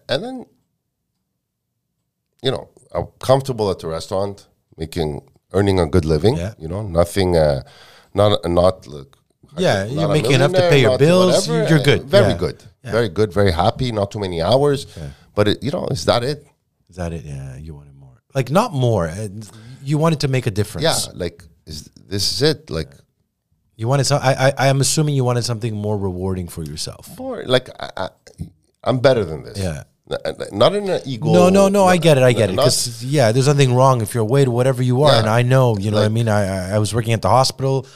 [SPEAKER 2] and then, you know, I'm comfortable at the restaurant, making earning a good living.
[SPEAKER 1] Yeah.
[SPEAKER 2] You know, nothing, uh, not not like
[SPEAKER 1] Yeah, you're making enough to pay your bills.
[SPEAKER 2] whatever,
[SPEAKER 1] You're good.
[SPEAKER 2] Very
[SPEAKER 1] Yeah.
[SPEAKER 2] good. Very good. Very happy. Not too many hours. But it, you know, is that it?
[SPEAKER 1] Is that it? Yeah, you wanted more. Like not more. uh, You wanted to make a difference.
[SPEAKER 2] Yeah. Like, is this is it? Like
[SPEAKER 1] You wanted some. I, I. I am assuming you wanted something more rewarding for yourself.
[SPEAKER 2] more. Like I, I, I'm better than this.
[SPEAKER 1] Yeah.
[SPEAKER 2] Not in an ego.
[SPEAKER 1] No, no, no. I get it. I get it. Because yeah, there's nothing wrong if you're or whatever you are,
[SPEAKER 2] Yeah.
[SPEAKER 1] and I know. You know what I mean. I- I was working at the hospital.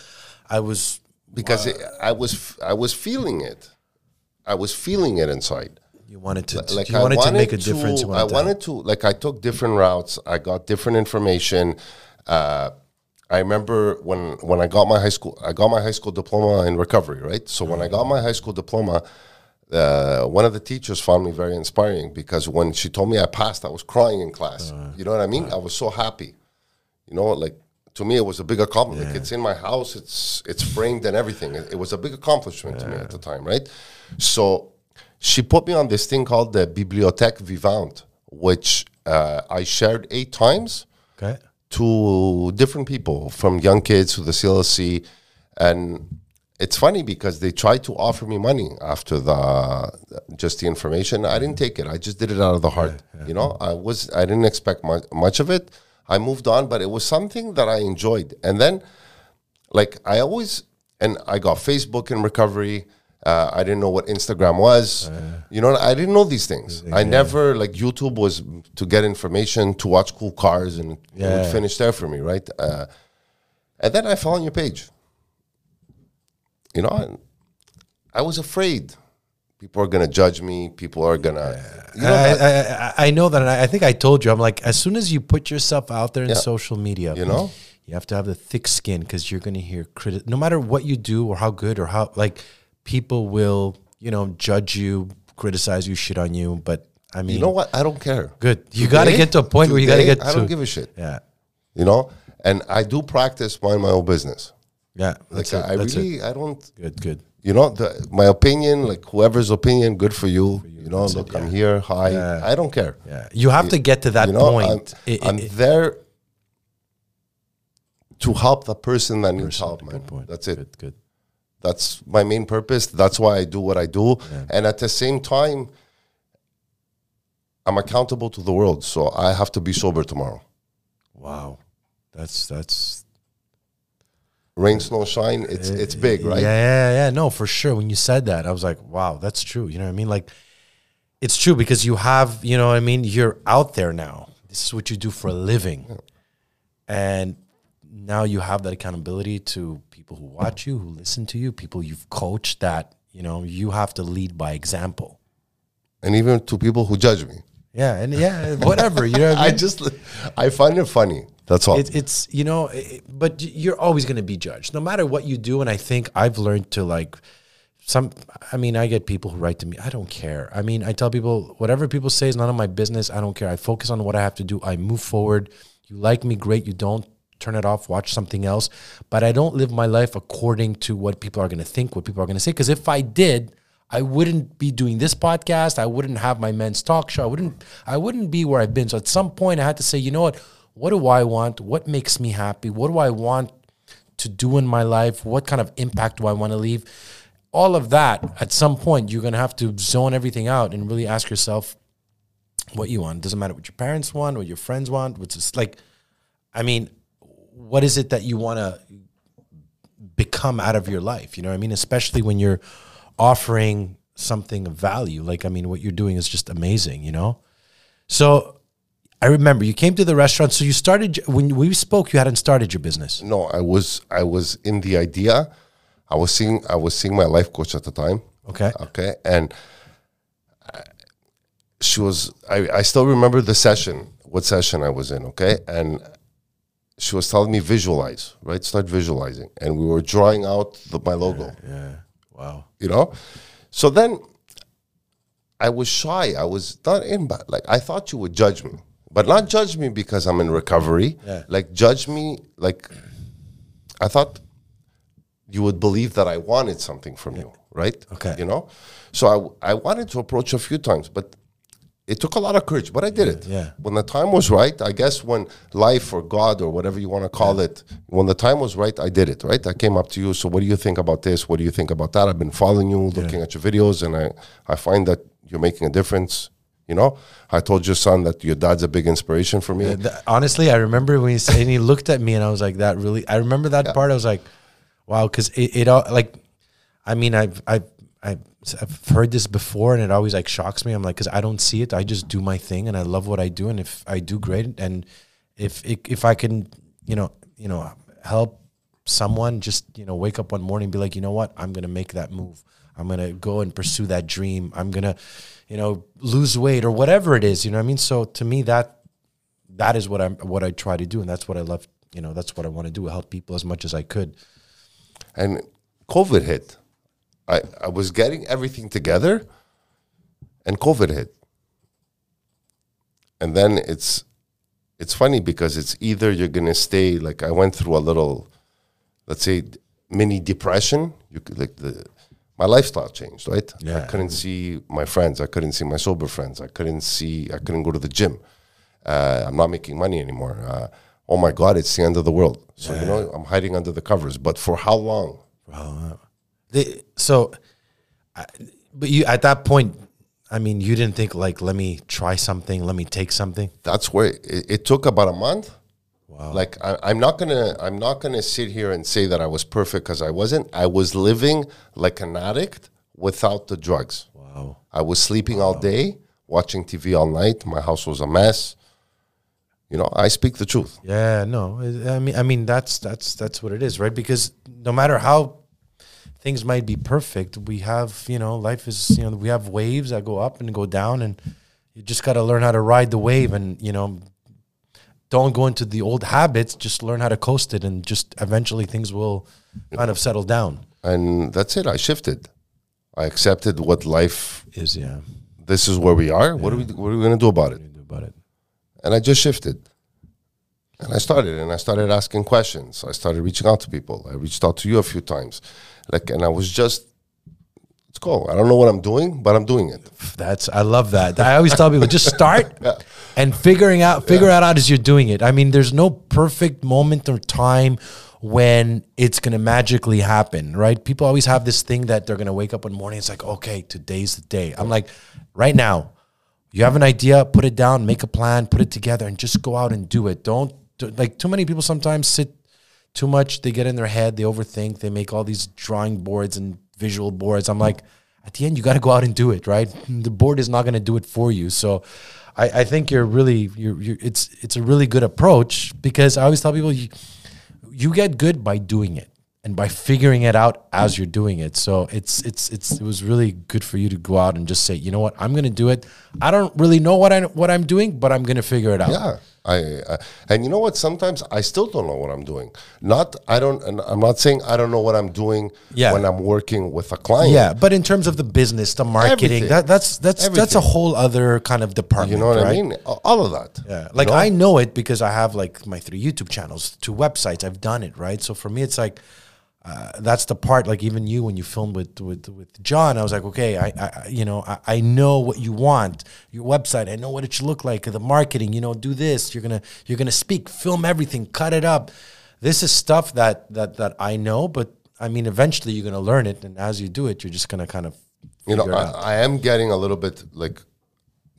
[SPEAKER 1] I was.
[SPEAKER 2] Because it, I was I was feeling it. I was feeling it inside.
[SPEAKER 1] You wanted to.
[SPEAKER 2] like
[SPEAKER 1] you
[SPEAKER 2] I
[SPEAKER 1] wanted,
[SPEAKER 2] wanted
[SPEAKER 1] to make a difference.
[SPEAKER 2] I
[SPEAKER 1] wanted to-
[SPEAKER 2] wanted to like I took different routes. I got different information. Uh, I remember when when I got my high school, I got my high school diploma in recovery. Right. So when I got my high school diploma, uh, one of the teachers found me very inspiring because when she told me I passed, I was crying in class. you know what I mean? I was so happy. You know, like to me, it was a big accomplishment. Like, it's in my house. It's it's framed and everything. It, it was a big accomplishment to me at the time, right? So she put me on this thing called the Bibliothèque Vivante, which uh, I shared eight times
[SPEAKER 1] Okay.
[SPEAKER 2] to different people, from young kids to the CLC, and it's funny because they tried to offer me money after the just the information. I didn't take it. I just did it out of the heart. You know, I was I didn't expect much, much of it. I moved on, but it was something that I enjoyed. And then, like I always, and I got Facebook in recovery. Uh, I didn't know what Instagram was. you know, I didn't know these things. I never like YouTube was to get information, to watch cool cars, and it would finish there for me, right? Uh, and then I fell on your page. You know, and I was afraid people are gonna judge me. People are gonna, you know,
[SPEAKER 1] I, I, I- know that, and I think I told you. I'm like, as soon as you put yourself out there in
[SPEAKER 2] Yeah.
[SPEAKER 1] social media,
[SPEAKER 2] You know?
[SPEAKER 1] you have to have the thick skin because you're going to hear criti- No matter what you do or how good or how like people will, you know, judge you, criticize you, shit on you. But I mean,
[SPEAKER 2] you know what? I don't care.
[SPEAKER 1] good. You got to get to a point where you got to get
[SPEAKER 2] I don't give a shit.
[SPEAKER 1] yeah,
[SPEAKER 2] You know, and I do practice mind my own business.
[SPEAKER 1] yeah.
[SPEAKER 2] Like
[SPEAKER 1] That's it.
[SPEAKER 2] I
[SPEAKER 1] That's it.
[SPEAKER 2] really, I don't.
[SPEAKER 1] Good, good.
[SPEAKER 2] You know, the, my opinion, like whoever's opinion, good for you. You, know, look, I'm here. Hi, I don't care.
[SPEAKER 1] Yeah, you have to get to that
[SPEAKER 2] you know,
[SPEAKER 1] point.
[SPEAKER 2] I'm,
[SPEAKER 1] It-
[SPEAKER 2] I'm there to help the person that needs help, man.
[SPEAKER 1] point.
[SPEAKER 2] That's it.
[SPEAKER 1] Good, good.
[SPEAKER 2] That's my main purpose. That's why I do what I do. And at the same time, I'm accountable to the world. So I have to be sober tomorrow.
[SPEAKER 1] Wow, that's that's
[SPEAKER 2] Rain, snow, shine. It's uh, it's big, right?
[SPEAKER 1] Yeah, yeah, yeah. No, for sure. When you said that, I was like, wow, that's true. You know what I mean? Like, it's true because you have, you know what I mean? You're out there now. This is what you do for a living. And now you have that accountability to people who watch you, who listen to you, people you've coached that, you know, you have to lead by example.
[SPEAKER 2] And even to people who judge me.
[SPEAKER 1] Yeah. And yeah, whatever. You know what I
[SPEAKER 2] I just I find it funny. That's all.
[SPEAKER 1] It, it's you know, it, but you're always going to be judged, no matter what you do. And I think I've learned to like some. I mean, I get people who write to me. I don't care. I mean, I tell people whatever people say is none of my business. I don't care. I focus on what I have to do. I move forward. You like me, great. You don't turn it off. Watch something else. But I don't live my life according to what people are going to think, what people are going to say. Because if I did. I wouldn't be doing this podcast. I wouldn't have my men's talk show. I wouldn't. I wouldn't be where I've been. So at some point, I had to say, you know what? What do I want? What makes me happy? What do I want to do in my life? What kind of impact do I want to leave? All of that. At some point, you're gonna have to zone everything out and really ask yourself what you want. Doesn't matter what your parents want, what your friends want. Which is like, I mean, what is it that you want to become out of your life? You know what I mean? Especially when you're offering something of value. Like, I mean, what you're doing is just amazing, you know? So I remember you came to the restaurant. So you started, when we spoke, you hadn't started your business.
[SPEAKER 2] no, I was I was in the idea. I was seeing I was seeing my life coach at the time.
[SPEAKER 1] Okay.
[SPEAKER 2] Okay. And uh, she was, I, I still remember the session, what session I was in. Okay. And she was telling me visualize, right? Start visualizing. And we were drawing out the, my logo,
[SPEAKER 1] Yeah. Wow.
[SPEAKER 2] you know? So then I was shy. I was not in, but like I thought you would judge me, but not judge me because I'm in recovery.
[SPEAKER 1] Yeah.
[SPEAKER 2] Like judge me, like I thought you would believe that I wanted something from you, right?
[SPEAKER 1] Okay.
[SPEAKER 2] You know? So I, I wanted to approach a few times, but it took a lot of courage, but I did it.
[SPEAKER 1] yeah.
[SPEAKER 2] When the time was right, I guess when life or God or whatever you want to call it, when the time was right, I did it. Right, I came up to you. So, what do you think about this? What do you think about that? I've been following you, looking at your videos, and I I find that you're making a difference. You know, I told your son that your dad's a big inspiration for me.
[SPEAKER 1] Honestly, I remember when he said, and he looked at me, and I was like, "That really." I remember that part. I was like, "Wow," because it, it all like, I mean, I've I've I've I've heard this before, and it always like shocks me. I'm like, because I don't see it. I just do my thing, and I love what I do, and if I do great, and if if I can, you know, you know, help someone just you know wake up one morning and be like, you know what, I'm gonna make that move. I'm gonna go and pursue that dream. I'm gonna, you know, lose weight or whatever it is. You know what I mean? So to me, that that is what I'm what I try to do, and that's what I love. You know, that's what I want to do. Help people as much as I could.
[SPEAKER 2] and COVID hit. I, I was getting everything together, and COVID hit. And then it's it's funny because it's either you're gonna stay like I went through a little, let's say, mini depression. You could like the my lifestyle changed, right?
[SPEAKER 1] Yeah.
[SPEAKER 2] I couldn't see my friends. I couldn't see my sober friends. I couldn't see. I couldn't go to the gym. Uh, I'm not making money anymore. Uh, oh my God, it's the end of the world. So you know, I'm hiding under the covers. But for how long?
[SPEAKER 1] They, so, I, but you at that point, I mean, you didn't think like, let me try something, let me take something.
[SPEAKER 2] That's where it, it took about a month. Wow. Like I, I'm not gonna I'm not gonna sit here and say that I was perfect because I wasn't. I was living like an addict without the drugs.
[SPEAKER 1] Wow.
[SPEAKER 2] I was sleeping all day, watching TV all night. My house was a mess. You know, I speak the truth.
[SPEAKER 1] Yeah, no. I I mean, I mean that's that's that's what it is, right? Because no matter how things might be perfect, we have you know, life is you know, we have waves that go up and go down, and you just got to learn how to ride the wave, and you know, don't go into the old habits. Just learn how to coast it, and just eventually things will kind of settle down.
[SPEAKER 2] And that's it. I shifted. I accepted what life.
[SPEAKER 1] Is yeah,
[SPEAKER 2] This is where we are. What are we? What are we gonna do about it?
[SPEAKER 1] do about it?
[SPEAKER 2] and I just shifted. And I started, and I started asking questions. I started reaching out to people. I reached out to you a few times, like, and I was just, let's go. I don't know what I'm doing, but I'm doing it.
[SPEAKER 1] That's I love that. I always tell people just start and figuring out figure out out as you're doing it. I mean, there's no perfect moment or time when it's gonna magically happen, right? People always have this thing that they're gonna wake up one morning. It's like, okay, today's the day. I'm like, right now, you have an idea, put it down, make a plan, put it together, and just go out and do it. Don't do, like too many people sometimes sit too much. They get in their head, they overthink, they make all these drawing boards and visual boards. I'm like, at the end, you got to go out and do it, right? The board is not going to do it for you. So, I, I think you're really, you're, you're, it's it's a really good approach because I always tell people you, you get good by doing it and by figuring it out as you're doing it. So it's it's it's it was really good for you to go out and just say, you know what, I'm to do it. I don't really know what I what I'm doing, but I'm to figure it out.
[SPEAKER 2] Yeah. I, I and you know what? Sometimes I still don't know what I'm doing. Not I don't. And I'm not saying I don't know what I'm doing
[SPEAKER 1] Yeah.
[SPEAKER 2] when I'm working with a client.
[SPEAKER 1] Yeah, but in terms of the business, the marketing, that that's that's that's a whole other kind of department.
[SPEAKER 2] you know what
[SPEAKER 1] right?
[SPEAKER 2] I mean. All of that.
[SPEAKER 1] Yeah, like I know it because I have like my three YouTube channels, two websites. I've done it, right? So for me, it's like uh, that's the part. Like even you, when you filmed with with with John, I was like, okay, I, I you know I, I know what you want. Your website, I know what it should look like. The marketing, you know, do this. You're gonna you're gonna speak, film everything, cut it up. This is stuff that that that I know, but I mean, eventually you're gonna learn it, and as you do it, you're just gonna kind of
[SPEAKER 2] you know. I, I am getting a little bit like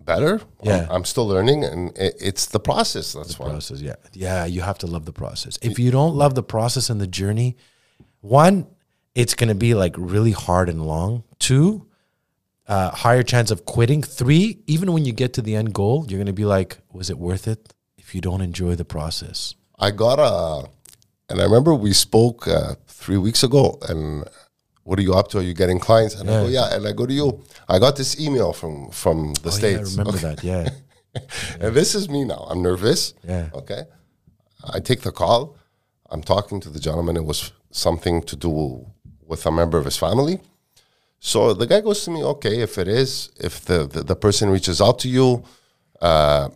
[SPEAKER 2] better.
[SPEAKER 1] Yeah.
[SPEAKER 2] I'm, I'm still learning, and it, it's the process. That's why.
[SPEAKER 1] process yeah yeah you have to love the process if you don't love the process and the journey one it's going to be like really hard and long two uh, higher chance of quitting three even when you get to the end goal you're going to be like was it worth it if you don't enjoy the process
[SPEAKER 2] I got a, and I remember we spoke uh, three weeks ago, and what are you up to? Are you getting clients? And I go, yeah. And I go to you. I got this email from from the
[SPEAKER 1] oh, yeah,
[SPEAKER 2] states.
[SPEAKER 1] i remember that yeah
[SPEAKER 2] and this is me now. I'm nervous.
[SPEAKER 1] Yeah.
[SPEAKER 2] Okay. I take the call. I'm talking to the gentleman. It was something to do with a member of his family. So the guy goes to me, okay, if it is, if the, the, the person reaches out to you, uh,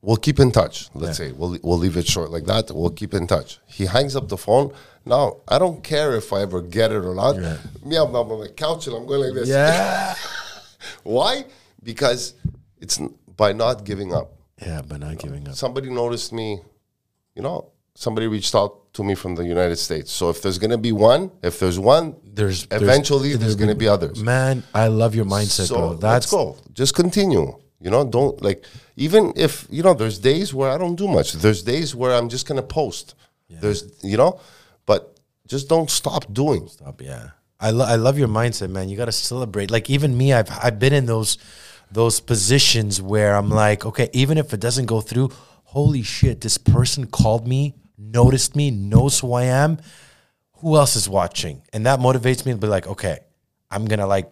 [SPEAKER 2] we'll keep in touch. Let's say we'll, we'll leave it short like that. We'll keep in touch. He hangs up the phone. Now, I don't care if I ever get it or not. Me, I'm on my couch and I'm going like this.
[SPEAKER 1] yeah
[SPEAKER 2] Why? because it's n- by not giving up.
[SPEAKER 1] Yeah, by not giving up.
[SPEAKER 2] Somebody noticed me, you know, somebody reached out to me from the United States. So if there's going to be one, if there's one,
[SPEAKER 1] There's there's-
[SPEAKER 2] eventually there's, going to be others.
[SPEAKER 1] Man, I love your mindset,
[SPEAKER 2] so
[SPEAKER 1] bro.
[SPEAKER 2] let's
[SPEAKER 1] That's
[SPEAKER 2] go. Just continue. You know, don't like even if you know. There's days where I don't do much. There's days where I'm just gonna post. There's you know, but just don't stop doing.
[SPEAKER 1] Stop, yeah. I, lo- I love your mindset, man. You got to celebrate. Like even me, I've I've been in those those positions where I'm like, okay, even if it doesn't go through, holy shit, this person called me, noticed me, knows who I am. Who else is watching? And that motivates me to be like, okay, I'm gonna like,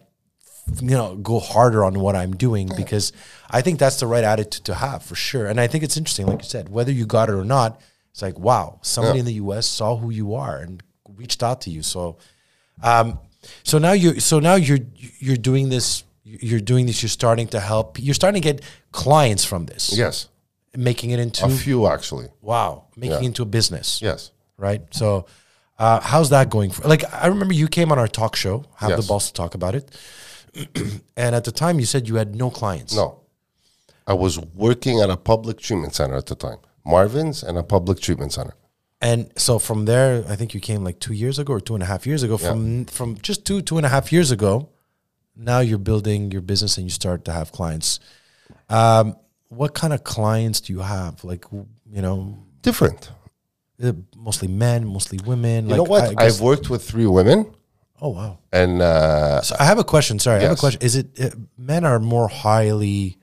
[SPEAKER 1] you know, go harder on what I'm doing because I think that's the right attitude to have for sure. And I think it's interesting, like you said, whether you got it or not, it's like, wow, somebody in the U.S. saw who you are and reached out to you. So. Um, so now you're so now you're you're doing this you're doing this you're starting to help you're starting to get clients from this
[SPEAKER 2] Yes,
[SPEAKER 1] making it into
[SPEAKER 2] a few actually.
[SPEAKER 1] wow making it into a business.
[SPEAKER 2] Yes,
[SPEAKER 1] right? So uh, how's that going for like i remember you came on our talk show have the boss to talk about it. And at the time you said you had no clients.
[SPEAKER 2] No. I was working at a public treatment center at the time, Marvin's, and a public treatment center.
[SPEAKER 1] and so from there i think you came like two years ago or two and a half years ago. From from just two two and a half years ago now you're building your business and you start to have clients. Um, what kind of clients do you have like you know
[SPEAKER 2] Different.
[SPEAKER 1] uh, mostly men mostly women
[SPEAKER 2] You know what?
[SPEAKER 1] I
[SPEAKER 2] I've worked with three women,
[SPEAKER 1] oh wow
[SPEAKER 2] and uh,
[SPEAKER 1] so i have a question sorry i have a question is it uh, men are more highly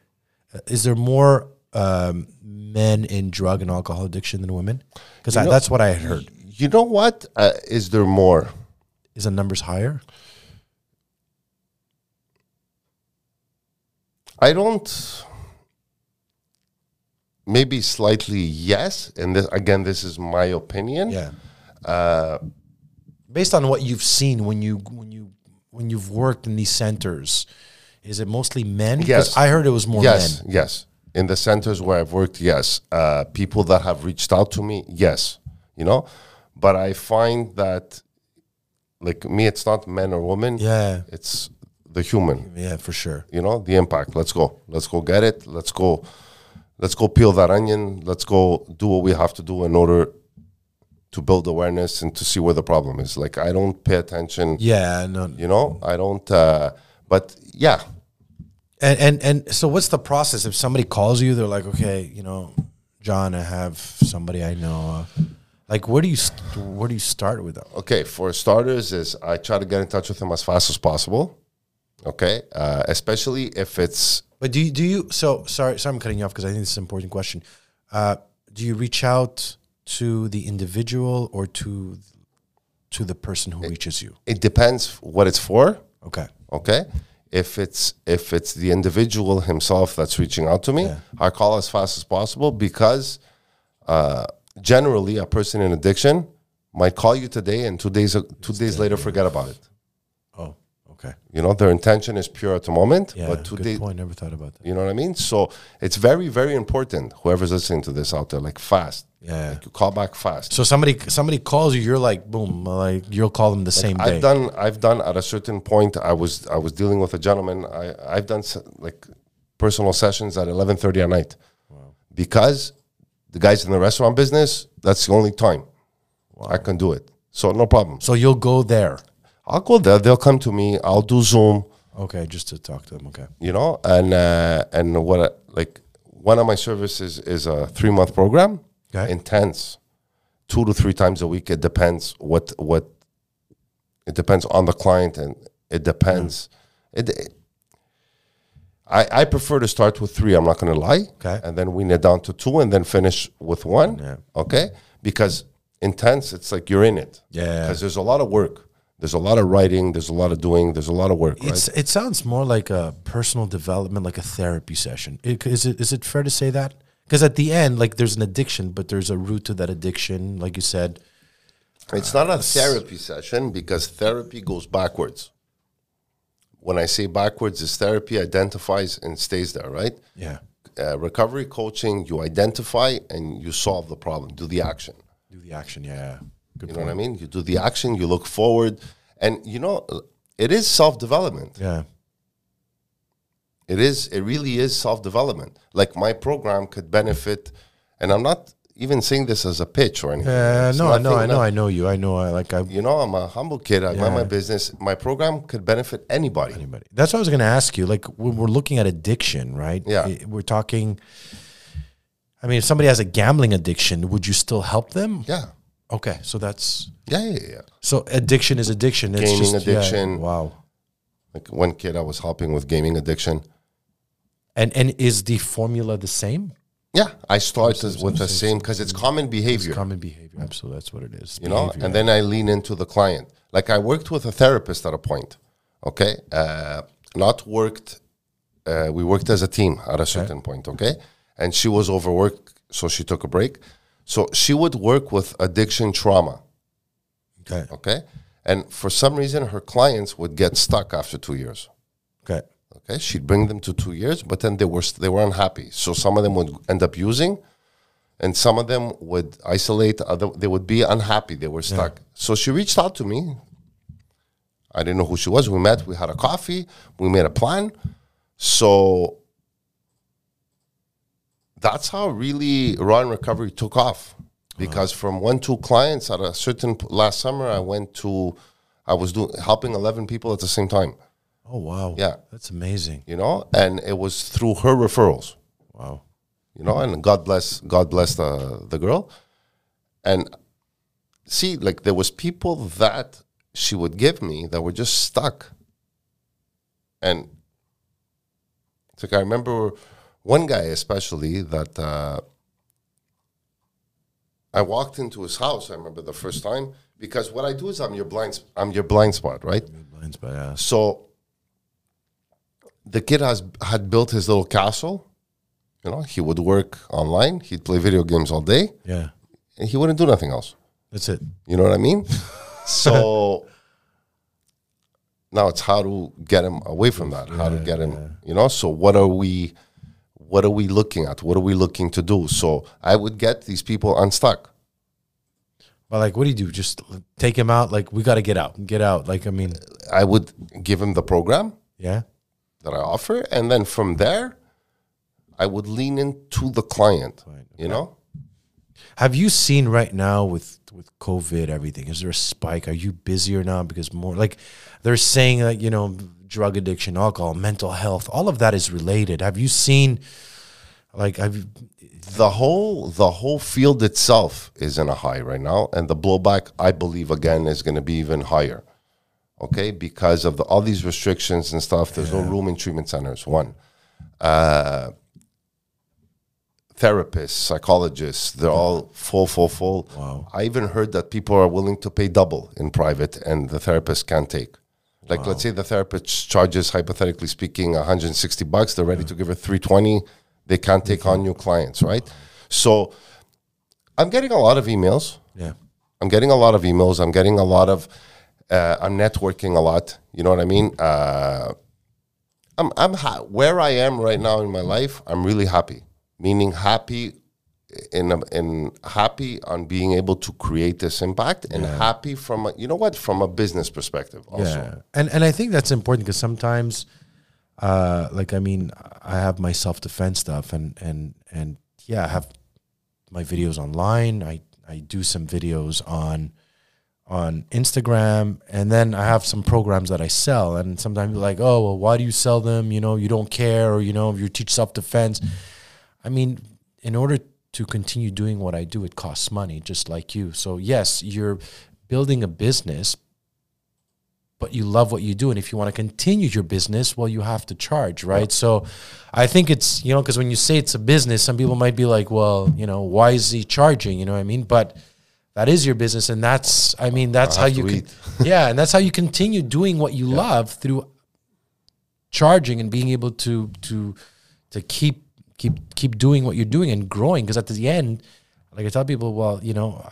[SPEAKER 1] uh, is there more um, men in drug and alcohol addiction than women because that's what i had heard
[SPEAKER 2] you know what? Uh, is there more?
[SPEAKER 1] is the numbers higher
[SPEAKER 2] I don't. Maybe slightly yes, and this, again, this is my opinion.
[SPEAKER 1] Yeah. Uh, Based on what you've seen when you when you when you've worked in these centers, is it mostly men?
[SPEAKER 2] Yes.
[SPEAKER 1] I heard it was more
[SPEAKER 2] Yes,
[SPEAKER 1] men.
[SPEAKER 2] yes. In the centers where I've worked, yes. Uh, people that have reached out to me, yes. You know, but I find that, like me, it's not men or women.
[SPEAKER 1] Yeah,
[SPEAKER 2] It's the human.
[SPEAKER 1] yeah, for sure.
[SPEAKER 2] You know, the impact. Let's go. Let's go get it. Let's go. Let's go peel that onion. Let's go do what we have to do in order to build awareness and to see where the problem is. Like I don't pay attention.
[SPEAKER 1] Yeah, no,
[SPEAKER 2] You know, I don't. Uh, but yeah,
[SPEAKER 1] and and and so what's the process if somebody calls you? They're like, okay, you know, John, I have somebody I know. Like, where do you st- where do you start with them?
[SPEAKER 2] Okay, for starters, is I try to get in touch with them as fast as possible. Okay, uh, especially if it's
[SPEAKER 1] But do you do you? So sorry, sorry, I'm cutting you off because I think this is an important question. Uh, do you reach out to the individual or to to the person who reaches you?
[SPEAKER 2] it depends what it's for.
[SPEAKER 1] Okay.
[SPEAKER 2] Okay, if it's if it's the individual himself that's reaching out to me, I call as fast as possible because uh, generally a person in addiction might call you today and two days two days later forget about it.
[SPEAKER 1] Okay.
[SPEAKER 2] You know, their intention is pure at the moment,
[SPEAKER 1] Yeah,
[SPEAKER 2] but two
[SPEAKER 1] good point. Never thought about that.
[SPEAKER 2] You know what I mean? So it's very, very important. Whoever's listening to this out there, like fast.
[SPEAKER 1] Yeah.
[SPEAKER 2] Like you call back fast.
[SPEAKER 1] So somebody somebody calls you, you're like, boom, like you'll call them the same day.
[SPEAKER 2] I've done. I've done at a certain point. I was. I was dealing with a gentleman. I. I've done like personal sessions at eleven thirty at night, because the guys in the restaurant business. That's the only time I can do it. So no problem.
[SPEAKER 1] so you'll go there.
[SPEAKER 2] I'll go there. They'll come to me. I'll do Zoom.
[SPEAKER 1] Okay, just to talk to them. Okay.
[SPEAKER 2] you know and uh, and what I- like one of my services is a three month program
[SPEAKER 1] Okay.
[SPEAKER 2] intense two to three times a week it depends what what it depends on the client and it depends it, it- I, I prefer to start with three i'm not going to lie
[SPEAKER 1] Okay.
[SPEAKER 2] and then wean it down to two and then finish with one
[SPEAKER 1] Yeah.
[SPEAKER 2] okay because intense it's like you're in it
[SPEAKER 1] Yeah.
[SPEAKER 2] because there's a lot of work there's a lot of writing there's a lot of doing there's a lot of work right?
[SPEAKER 1] It sounds more like a personal development, like a therapy session. It, is it is it fair to say that? Because at the end, like there's an addiction, but there's a root to that addiction, like you said.
[SPEAKER 2] It's not a therapy session because therapy goes backwards. When I say backwards, is therapy identifies and stays there, right?
[SPEAKER 1] Yeah.
[SPEAKER 2] Uh, recovery coaching, you identify and you solve the problem, do the action.
[SPEAKER 1] Do the action. Yeah. Good
[SPEAKER 2] You know what I mean? You do the action, you look forward, and you know, it is self development.
[SPEAKER 1] Yeah.
[SPEAKER 2] It is. It really is self development. Like my program could benefit, and I'm not even saying this as a pitch or anything.
[SPEAKER 1] Uh, no, I know, I know, I know you. I know. I like. I
[SPEAKER 2] You know, I'm a humble kid. I mind my business. My program could benefit anybody.
[SPEAKER 1] anybody. That's what I was going to ask you. Like when we're looking at addiction, right?
[SPEAKER 2] Yeah.
[SPEAKER 1] We're talking. I mean, if somebody has a gambling addiction, would you still help them?
[SPEAKER 2] Yeah.
[SPEAKER 1] Okay, so that's
[SPEAKER 2] Yeah, yeah, yeah.
[SPEAKER 1] so addiction is addiction. It's
[SPEAKER 2] Gaming
[SPEAKER 1] just, yeah,
[SPEAKER 2] addiction.
[SPEAKER 1] wow.
[SPEAKER 2] Like one kid I was helping with gaming addiction.
[SPEAKER 1] And and is the formula the same?
[SPEAKER 2] Yeah, I started with the same because it's common behavior.
[SPEAKER 1] Common behavior. Absolutely, that's what it is.
[SPEAKER 2] you know and then i lean into the client like i worked with a therapist at a point okay uh, not worked uh, we worked as a team at a certain point okay and she was overworked so she took a break so she would work with addiction trauma
[SPEAKER 1] okay,
[SPEAKER 2] okay and for some reason her clients would get stuck after two years
[SPEAKER 1] okay,
[SPEAKER 2] Okay, she'd bring them to two years, but then they were they were unhappy. So some of them would end up using, and some of them would isolate. Other they would be unhappy. They were stuck. So she reached out to me. I didn't know who she was. We met. We had a coffee. We made a plan. So that's how really Raw and Recovery took off. Because from one two clients at a certain last summer, I went to, I was doing helping eleven people at the same time.
[SPEAKER 1] Oh wow.
[SPEAKER 2] Yeah.
[SPEAKER 1] that's amazing.
[SPEAKER 2] you know, and it was through her referrals,
[SPEAKER 1] Wow.
[SPEAKER 2] you know, and God bless, God bless the the girl, and see, like there was people that she would give me that were just stuck, and it's like I remember one guy especially that uh, I walked into his house. I remember the first time because what I do is I'm your blind, I'm your blind spot, right?
[SPEAKER 1] Blinds by ass.
[SPEAKER 2] So the kid has had built his little castle. You know, he would work online. He'd play video games all day,
[SPEAKER 1] Yeah,
[SPEAKER 2] and he wouldn't do nothing else.
[SPEAKER 1] that's it.
[SPEAKER 2] You know what I mean? so now it's how to get him away from that. How to get him. You know. So what are we? What are we looking at? What are we looking to do? So I would get these people unstuck.
[SPEAKER 1] But like, what do you do? Just take him out. Like, we got to get out. Get out. Like, I mean,
[SPEAKER 2] I would give him the program.
[SPEAKER 1] yeah.
[SPEAKER 2] that I offer, and then from there, I would lean into the client.
[SPEAKER 1] Client,
[SPEAKER 2] You know,
[SPEAKER 1] Have you seen right now with with COVID everything? Is there a spike? Are you busy or not? because more like they're saying that you know drug addiction, alcohol, mental health, all of that is related. Have you seen like I've
[SPEAKER 2] the whole the whole field itself is in a high right now, and the blowback, I believe, again is going to be even higher. Okay, because of the, all these restrictions and stuff. There's no room in treatment centers. One. Uh, therapists, psychologists, they're all full, full, full.
[SPEAKER 1] Wow.
[SPEAKER 2] I even heard that people are willing to pay double in private and the therapist can't take. Like, let's say the therapist charges, hypothetically speaking, 160 bucks. They're ready to give her 320. They can't take on new clients, right? So I'm getting a lot of emails.
[SPEAKER 1] yeah
[SPEAKER 2] I'm getting a lot of emails. I'm getting a lot of, uh, I'm networking a lot. You know what I mean? Uh, I'm, I'm ha- where I am right now in my life. I'm really happy. Meaning happy, in a, in happy on being able to create this impact, and happy from a, you know what from a business perspective also.
[SPEAKER 1] Yeah, and and I think that's important because sometimes, uh, like I mean, I have my self defense stuff, and and and yeah, I have my videos online. I I do some videos on on Instagram, and then I have some programs that I sell. And sometimes you're like, oh well, why do you sell them? You know, you don't care, or you know, you teach self defense. I mean, in order to continue doing what I do, it costs money, just like you. So yes, you're building a business, but you love what you do. And if you want to continue your business, well, you have to charge, right? So I think it's, you know, because when you say it's a business, some people might be like, well, you know, why is he charging? You know what I mean? But that is your business. And that's, I mean, that's
[SPEAKER 2] I
[SPEAKER 1] how you can, yeah. And that's how you continue doing what you love through charging and being able to, to, to keep, keep, keep doing what you're doing and growing. Because at the end, like I tell people, well, you know,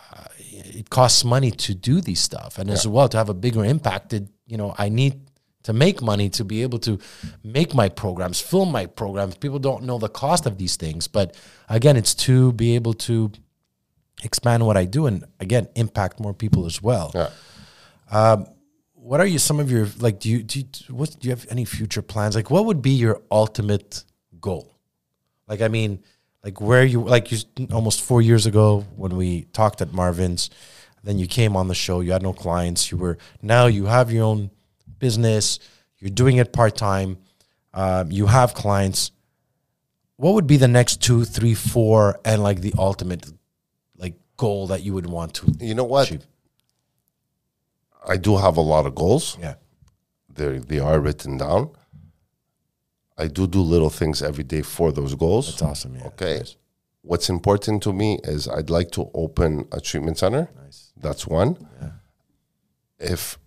[SPEAKER 1] it costs money to do these stuff, and as well to have a bigger impact. It, you know, I need to make money to be able to make my programs, film my programs. People don't know the cost of these things, but again, it's to be able to expand what I do and again impact more people as well.
[SPEAKER 2] Yeah.
[SPEAKER 1] Um, what are you some of your like do you do you, what do you have any future plans like what would be your ultimate goal like i mean like where you like you almost four years ago when we talked at marvin's then you came on the show you had no clients you were now you have your own business you're doing it part-time um, you have clients what would be the next two three four and like the ultimate like goal that you would want to
[SPEAKER 2] You know what?
[SPEAKER 1] achieve?
[SPEAKER 2] I do have a lot of goals.
[SPEAKER 1] yeah
[SPEAKER 2] They they are written down. I do do little things every day for those goals.
[SPEAKER 1] That's awesome yeah
[SPEAKER 2] Okay. What's important to me is I'd like to open a treatment center.
[SPEAKER 1] nice
[SPEAKER 2] That's one. If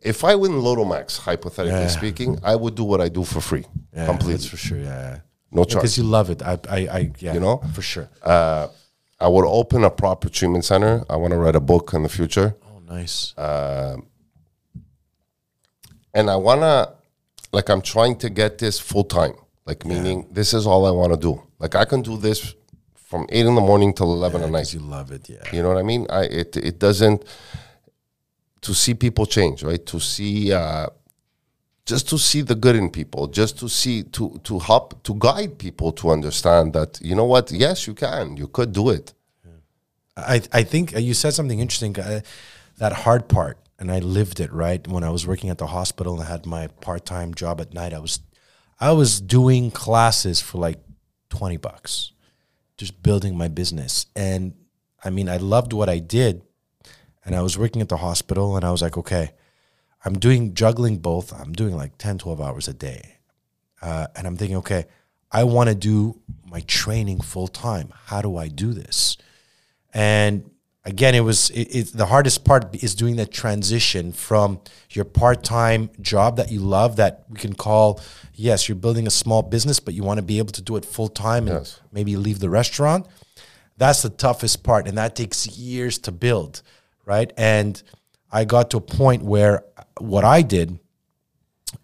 [SPEAKER 2] if I win Lotto Max, hypothetically
[SPEAKER 1] Yeah.
[SPEAKER 2] speaking, I would do what I do for free,
[SPEAKER 1] Yeah,
[SPEAKER 2] completely,
[SPEAKER 1] That's for sure. Yeah,
[SPEAKER 2] no charge.
[SPEAKER 1] because you love it. I, I, I yeah,
[SPEAKER 2] You know?
[SPEAKER 1] for sure.
[SPEAKER 2] Uh, I would open a proper treatment center. I want to write a book in the future,
[SPEAKER 1] oh, nice.
[SPEAKER 2] and I want to, like, I'm trying to get this full time. Like, meaning this is all I want to do. Like, I can do this from eight in the morning till eleven at night.
[SPEAKER 1] You love it. Yeah,
[SPEAKER 2] You know what I mean? I it it doesn't to see people change, right? To see uh, just to see the good in people, just to see to to help to guide people to understand that you know what? Yes, you can. You could do it.
[SPEAKER 1] I, I think uh, you said something interesting. Uh, that hard part, and I lived it. Right when I was working at the hospital and I had my part time job at night, I was, I was doing classes for like twenty bucks, just building my business. And I mean, I loved what I did, and I was working at the hospital, and I was like, okay, I'm doing juggling both. I'm doing like 10, 12 hours a day. Uh, and I'm thinking, okay, I want to do my training full time. How do I do this? And again, it was it, it, the hardest part is doing that transition from your part time job that you love, that we can call, yes, you're building a small business, but you want to be able to do it full time and
[SPEAKER 2] Yes.
[SPEAKER 1] maybe leave the restaurant. That's the toughest part, and that takes years to build, right? And I got to a point where uh, what I did,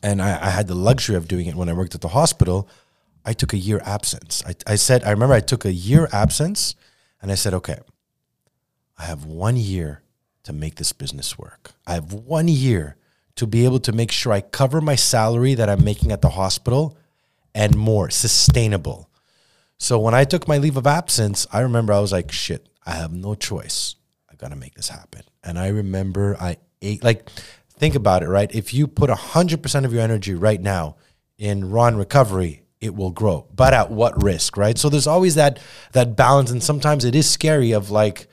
[SPEAKER 1] and I, I had the luxury of doing it when I worked at the hospital. I took a year absence. I, I said, I remember I took a year absence, and I said, okay, I have one year to make this business work. I have one year to be able to make sure I cover my salary that I'm making at the hospital and more sustainable. So when I took my leave of absence, I remember I was like, shit, I have no choice. I got to make this happen. And I remember I ate, like, think about it, right? If you put 100% of your energy right now in and recovery, it will grow. But at what risk, right? So there's always that that balance and sometimes it is scary of like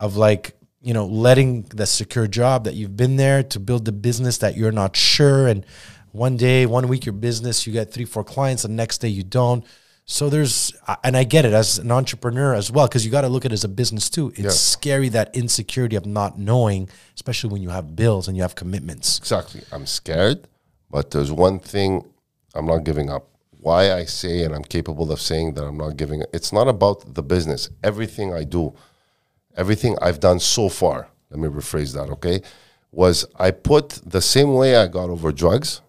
[SPEAKER 1] of like, you know, letting the secure job that you've been there to build the business that you're not sure and one day, one week your business, you get 3 4 clients, the next day you don't. So there's, and I get it as an entrepreneur as well, because you got to look at it as a business too. It's
[SPEAKER 2] Yeah.
[SPEAKER 1] scary that insecurity of not knowing, especially when you have bills and you have commitments.
[SPEAKER 2] Exactly. I'm scared, but there's one thing I'm not giving up. Why I say and I'm capable of saying that I'm not giving up. It's not about the business. Everything I do, everything I've done so far, let me rephrase that, okay? Was I put the same way I got over drugs,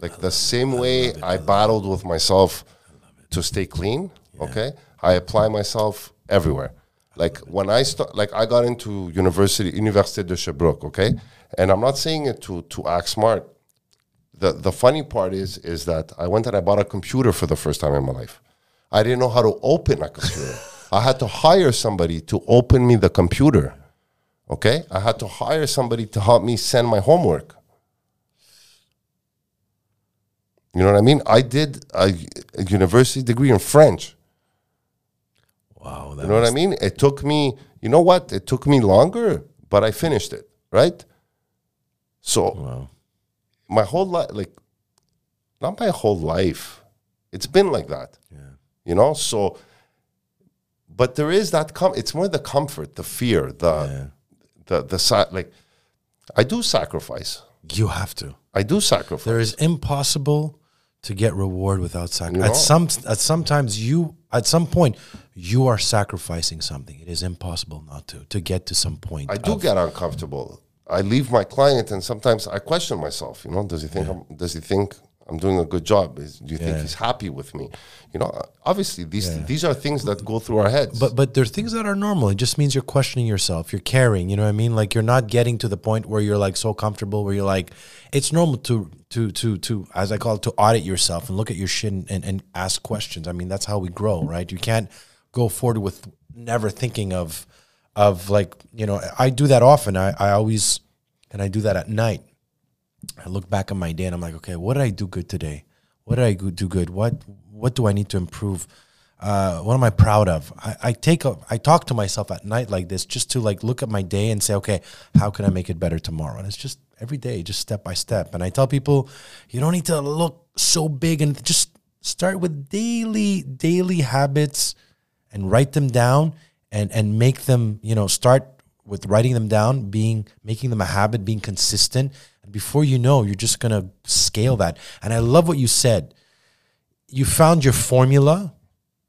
[SPEAKER 2] like the same way I, battled with myself to stay clean, okay? I apply myself everywhere. Like when I start, like I got into university, Université de Sherbrooke, okay? And I'm not saying it to to act smart. The the funny part is is that I went and I bought a computer for the first time in my life. I didn't know how to open a computer. I had to hire somebody to open me the computer. Okay? I had to hire somebody to help me send my homework. You know what I mean? I did a, a university degree in French.
[SPEAKER 1] Wow.
[SPEAKER 2] You know what I mean? It took me, you know what? It took me longer, but I finished it, right? So
[SPEAKER 1] wow.
[SPEAKER 2] my whole life, like, not my whole life, it's been like that,
[SPEAKER 1] Yeah.
[SPEAKER 2] you know? So, but there is that, com- it's more the comfort, the fear, the,
[SPEAKER 1] Yeah.
[SPEAKER 2] the, the, sa- like, I do sacrifice.
[SPEAKER 1] You have to.
[SPEAKER 2] I do sacrifice.
[SPEAKER 1] There is impossible to get reward without sacrifice.
[SPEAKER 2] know?
[SPEAKER 1] At some at sometimes you at some point you are sacrificing something. It is impossible not to to get to some point.
[SPEAKER 2] I do get uncomfortable. I leave my client, and sometimes I question myself. You know, does he think I'm, does he think I'm doing a good job? Is, do you think he's happy with me? You know, obviously these these are things that go through our heads.
[SPEAKER 1] But but they're things that are normal. It just means you're questioning yourself. You're caring. You know what I mean? Like you're not getting to the point where you're like so comfortable where you're like, it's normal to to to to as I call it to audit yourself and look at your shit and, and, and ask questions. I mean that's how we grow, right? You can't go forward with never thinking of of like you know I do that often. I I always and I do that at night. I look back on my day and I'm like, okay, what did I do good today? What did I do good? What what do I need to improve? Uh, what am I proud of? I, I take a, I talk to myself at night like this just to like look at my day and say, okay, how can I make it better tomorrow? And it's just every day, just step by step. And I tell people, you don't need to look so big and just start with daily daily habits and write them down and and make them you know start with writing them down being making them a habit being consistent and before you know you're just going to scale that and i love what you said you found your formula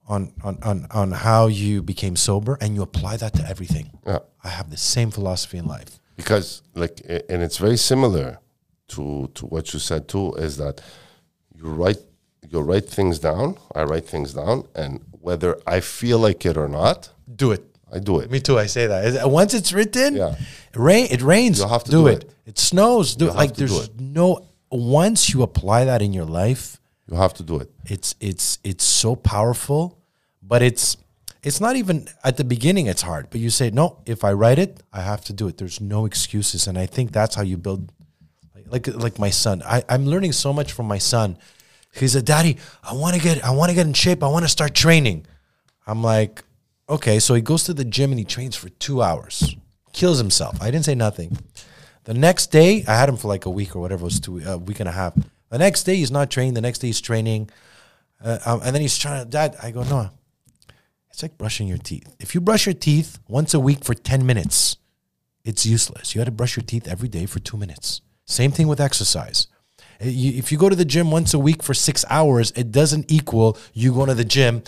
[SPEAKER 1] on on on, on how you became sober and you apply that to everything
[SPEAKER 2] yeah.
[SPEAKER 1] i have the same philosophy in life
[SPEAKER 2] because like and it's very similar to to what you said too is that you write you write things down i write things down and whether i feel like it or not
[SPEAKER 1] do it
[SPEAKER 2] i do it
[SPEAKER 1] me too i say that. once it's written
[SPEAKER 2] Yeah.
[SPEAKER 1] It rain it rains.
[SPEAKER 2] You have to
[SPEAKER 1] do,
[SPEAKER 2] do
[SPEAKER 1] it.
[SPEAKER 2] it.
[SPEAKER 1] it snows. Do it.
[SPEAKER 2] have
[SPEAKER 1] like there's
[SPEAKER 2] it.
[SPEAKER 1] no once you apply that in your life
[SPEAKER 2] you have to do it.
[SPEAKER 1] it's it's it's so powerful but it's it's not even at the beginning it's hard but you say no if i write it i have to do it. There's no excuses and i think that's how you build like like, like my son. I, i'm learning so much from my son. He's a daddy i want to get i want to get in shape. I want to start training. I'm like okay. So he goes to the gym and he trains for two hours kills himself i didn't say nothing the next day i had him for like a week or whatever it was two a week and a half the next day he's not training the next day he's training uh, um, and then he's trying to, Dad, I go, no, it's like brushing your teeth. If you brush your teeth once a week for 10 minutes, it's useless. You got to brush your teeth every day for two minutes. Same thing with exercise. You- If you go to the gym once a week for six hours, it doesn't equal you going to the gym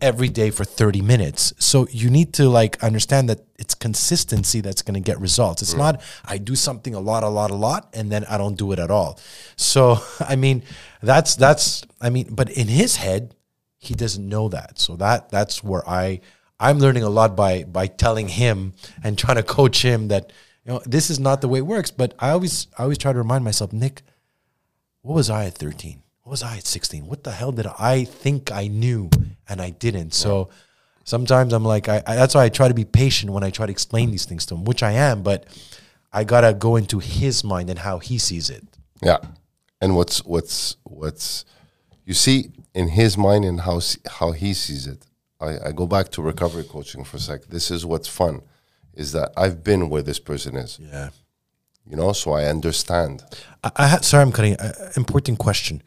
[SPEAKER 1] every day for 30 minutes. So you need to like understand that it's consistency that's going to get results. It's not I do something a lot, a lot, a lot, and then I don't do it at all. So I mean, that's that's I mean, but in his head, he doesn't know that. So that that's where I I'm learning a lot by by telling him and trying to coach him that you know this is not the way it works. But I always I always try to remind myself, Nick, what was I at 13? What was I at 16? What the hell did I think I knew and I didn't? So sometimes I'm like, I, I, that's why I try to be patient when I try to explain these things to him, which I am, but I gotta go into his mind and how he sees it.
[SPEAKER 2] Yeah, and what's what's what's you see in his mind and how how he sees it. I, I go back to recovery coaching for a sec. This is what's fun, is that I've been where this person is.
[SPEAKER 1] Yeah.
[SPEAKER 2] You know, so I understand.
[SPEAKER 1] I, I ha- sorry, I'm cutting. Uh, important question.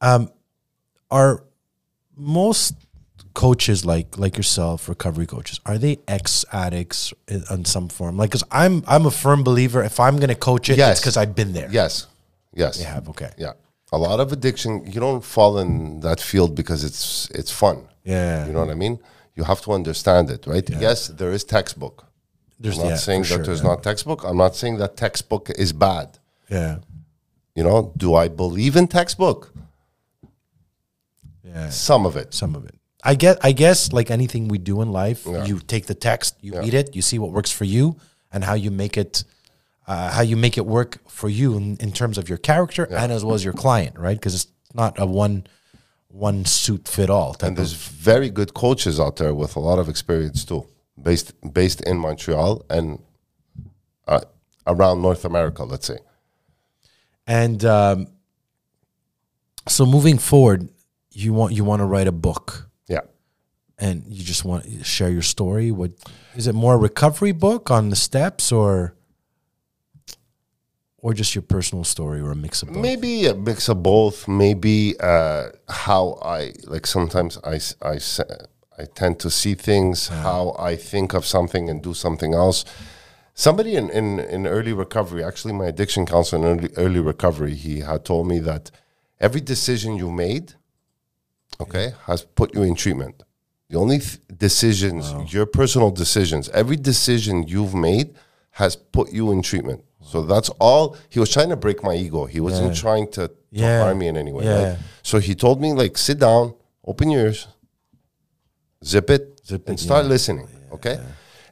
[SPEAKER 1] Um, are most coaches like like yourself, recovery coaches, are they ex addicts in, in some form? Like, because I'm I'm a firm believer. If I'm gonna coach it, it's
[SPEAKER 2] Yes.
[SPEAKER 1] because I've been there.
[SPEAKER 2] Yes, yes,
[SPEAKER 1] They have. Okay.
[SPEAKER 2] yeah. A lot of addiction, you don't fall in that field because it's it's fun.
[SPEAKER 1] Yeah.
[SPEAKER 2] You know what I mean? You have to understand it, right? Yes, there is textbook.
[SPEAKER 1] There's
[SPEAKER 2] I'm not
[SPEAKER 1] yeah,
[SPEAKER 2] saying that
[SPEAKER 1] sure,
[SPEAKER 2] there's
[SPEAKER 1] yeah.
[SPEAKER 2] not textbook. I'm not saying that textbook is bad.
[SPEAKER 1] Yeah.
[SPEAKER 2] You know, do I believe in textbook?
[SPEAKER 1] Yeah.
[SPEAKER 2] Some of it.
[SPEAKER 1] Some of it. I get. I guess like anything we do in life,
[SPEAKER 2] Yeah.
[SPEAKER 1] you take the text, you read it, you see what works for you, and how you make it. Uh, how you make it work for you in, in terms of your character and as well as your client, right? Because it's not a one one suit fit all
[SPEAKER 2] And there's very good coaches out there with a lot of experience too, based based in Montreal and uh, around North America, let's say.
[SPEAKER 1] And um, so moving forward, you want you want to write a book,
[SPEAKER 2] Yeah.
[SPEAKER 1] and you just want to share your story. What is it? More a recovery book on the steps, or or just your personal story, or a mix of both?
[SPEAKER 2] Maybe a mix of both. Maybe uh, how I like sometimes I, I, I tend to see things, how I think of something and do something else. Somebody in, in, in early recovery, actually, my addiction counselor in early, early recovery, he had told me that every decision you made, okay, has put you in treatment. The only th- decisions, your personal decisions, every decision you've made has put you in treatment. So that's all he was trying to break my ego. He wasn't
[SPEAKER 1] Yeah.
[SPEAKER 2] trying to, to
[SPEAKER 1] Yeah.
[SPEAKER 2] harm me in any way.
[SPEAKER 1] Yeah.
[SPEAKER 2] Right? So he told me like sit down, open your ears, zip it,
[SPEAKER 1] Zip
[SPEAKER 2] and
[SPEAKER 1] it,
[SPEAKER 2] start
[SPEAKER 1] yeah.
[SPEAKER 2] listening. Okay.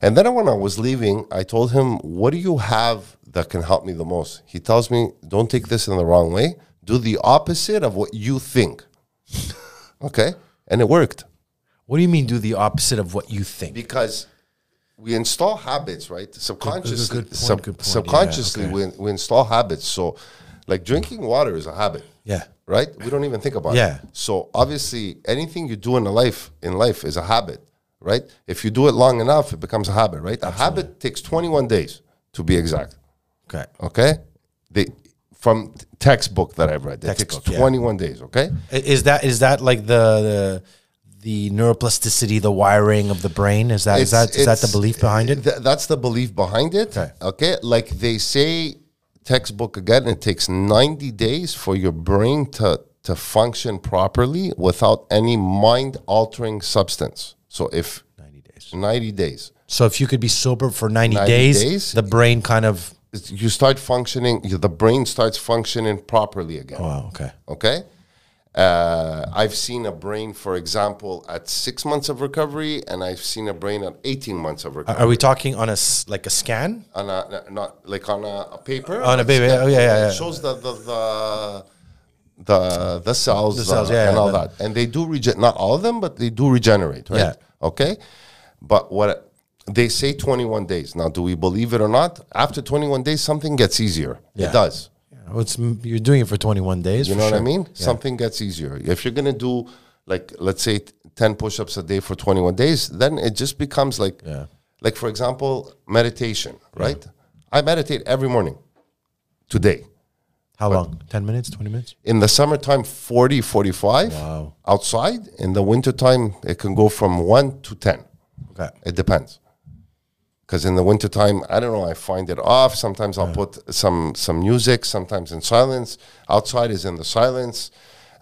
[SPEAKER 2] And then when I was leaving, I told him, "What do you have that can help me the most?" He tells me, "Don't take this in the wrong way. Do the opposite of what you think." okay, and it worked
[SPEAKER 1] What do you mean do the opposite of what you think?
[SPEAKER 2] because we install habits, right? Subconsciously,
[SPEAKER 1] good point,
[SPEAKER 2] sub-
[SPEAKER 1] good point. Yeah,
[SPEAKER 2] subconsciously
[SPEAKER 1] okay.
[SPEAKER 2] we, we install habits. So, like drinking water is a habit,
[SPEAKER 1] Yeah.
[SPEAKER 2] Right? We don't even think about
[SPEAKER 1] Yeah.
[SPEAKER 2] it. So obviously, anything you do in a life in life is a habit, right? If you do it long enough, it becomes a habit, right? A habit takes 21 days to be exact.
[SPEAKER 1] Okay.
[SPEAKER 2] Okay, they from t- textbook that I've read, it
[SPEAKER 1] Textbook,
[SPEAKER 2] takes
[SPEAKER 1] yeah.
[SPEAKER 2] 21 days. Okay,
[SPEAKER 1] Is that is that like the the, the neuroplasticity, the wiring of the brain? Is that is that is that the belief behind it?
[SPEAKER 2] th- that's the belief behind it.
[SPEAKER 1] Okay.
[SPEAKER 2] Okay. Like they say, textbook again, it takes 90 days for your brain to, to function properly without any mind altering substance. So if
[SPEAKER 1] 90 days.
[SPEAKER 2] 90 days,
[SPEAKER 1] So if you could be sober for 90,
[SPEAKER 2] 90
[SPEAKER 1] days,
[SPEAKER 2] days?
[SPEAKER 1] the brain kind of
[SPEAKER 2] you start functioning, the brain starts functioning properly again.
[SPEAKER 1] Oh, wow, okay.
[SPEAKER 2] Okay. Uh, I've seen a brain, for example, at six months of recovery, and I've seen a brain at 18 months of recovery.
[SPEAKER 1] Are we talking on a like a scan?
[SPEAKER 2] on a not like on a, a paper
[SPEAKER 1] On a paper, oh, yeah, yeah, yeah.
[SPEAKER 2] it shows the the the the, the cells,
[SPEAKER 1] The cells,
[SPEAKER 2] uh,
[SPEAKER 1] yeah,
[SPEAKER 2] and
[SPEAKER 1] yeah,
[SPEAKER 2] all that and they do regen not all of them but they do regenerate right
[SPEAKER 1] Yeah.
[SPEAKER 2] okay but what they say 21 days now do we believe it or not after 21 days something gets easier
[SPEAKER 1] Yeah.
[SPEAKER 2] it does
[SPEAKER 1] it's, you're doing it for 21 days.
[SPEAKER 2] you know what I
[SPEAKER 1] sure.
[SPEAKER 2] mean? Something gets easier. If you're gonna do like let's say ten push-ups a day for 21 days, then it just becomes like
[SPEAKER 1] Yeah.
[SPEAKER 2] like for example, meditation, right? I meditate every morning today.
[SPEAKER 1] How long? 10 minutes, 20 minutes?
[SPEAKER 2] In the summertime, 40, 45
[SPEAKER 1] Wow.
[SPEAKER 2] outside. In the wintertime, it can go from 1 to 10.
[SPEAKER 1] Okay.
[SPEAKER 2] It depends. Because in the wintertime, I don't know, I find it off. Sometimes I'll put some some music, sometimes in silence. Outside is in the silence.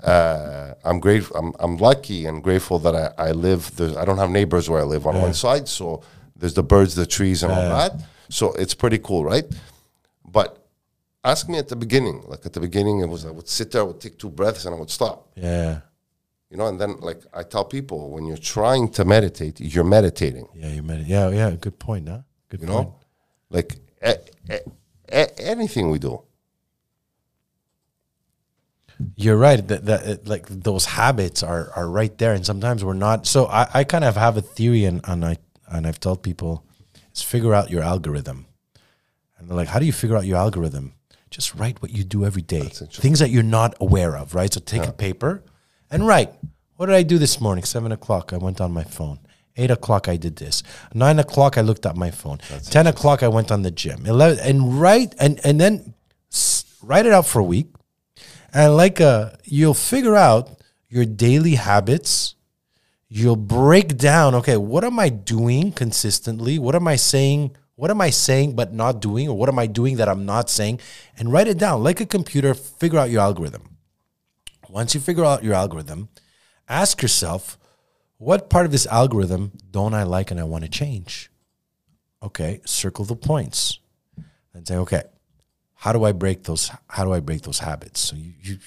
[SPEAKER 2] Uh, I'm grateful. I'm, I'm lucky and grateful that I, I live. There's, I don't have neighbors where I live on one side, so there's the birds, the trees, and all that. So it's pretty cool, right? But ask me at the beginning. Like at the beginning, it was I would sit there, I would take two breaths, and I would stop.
[SPEAKER 1] Yeah.
[SPEAKER 2] You know, and then like I tell people, when you're trying to meditate, you're meditating.
[SPEAKER 1] Yeah, you it. Yeah, yeah. Good point, huh? Good
[SPEAKER 2] You
[SPEAKER 1] point.
[SPEAKER 2] know, like a, a, a, anything we do.
[SPEAKER 1] You're right. That, that it- like those habits are are right there, and sometimes we're not. So I, I kind of have a theory, and and I and I've told people, is figure out your algorithm, and they're like, how do you figure out your algorithm? Just write what you do every day, things that you're not aware of, right? So take a paper and write. What did I do this morning? Seven o'clock, I went on my phone. Eight o'clock, I did this. Nine o'clock, I looked at my phone. Ten o'clock, I went on the gym. Eleven and write and and then write it out for a week and like uh you'll figure out your daily habits you'll break down okay what am i doing consistently what am i saying what am i saying but not doing or what am i doing that i'm not saying and write it down like a computer figure out your algorithm once you figure out your algorithm ask yourself what part of this algorithm don't i like and i want to change okay circle the points and say okay how do I break those? How do I break those habits? So you, you,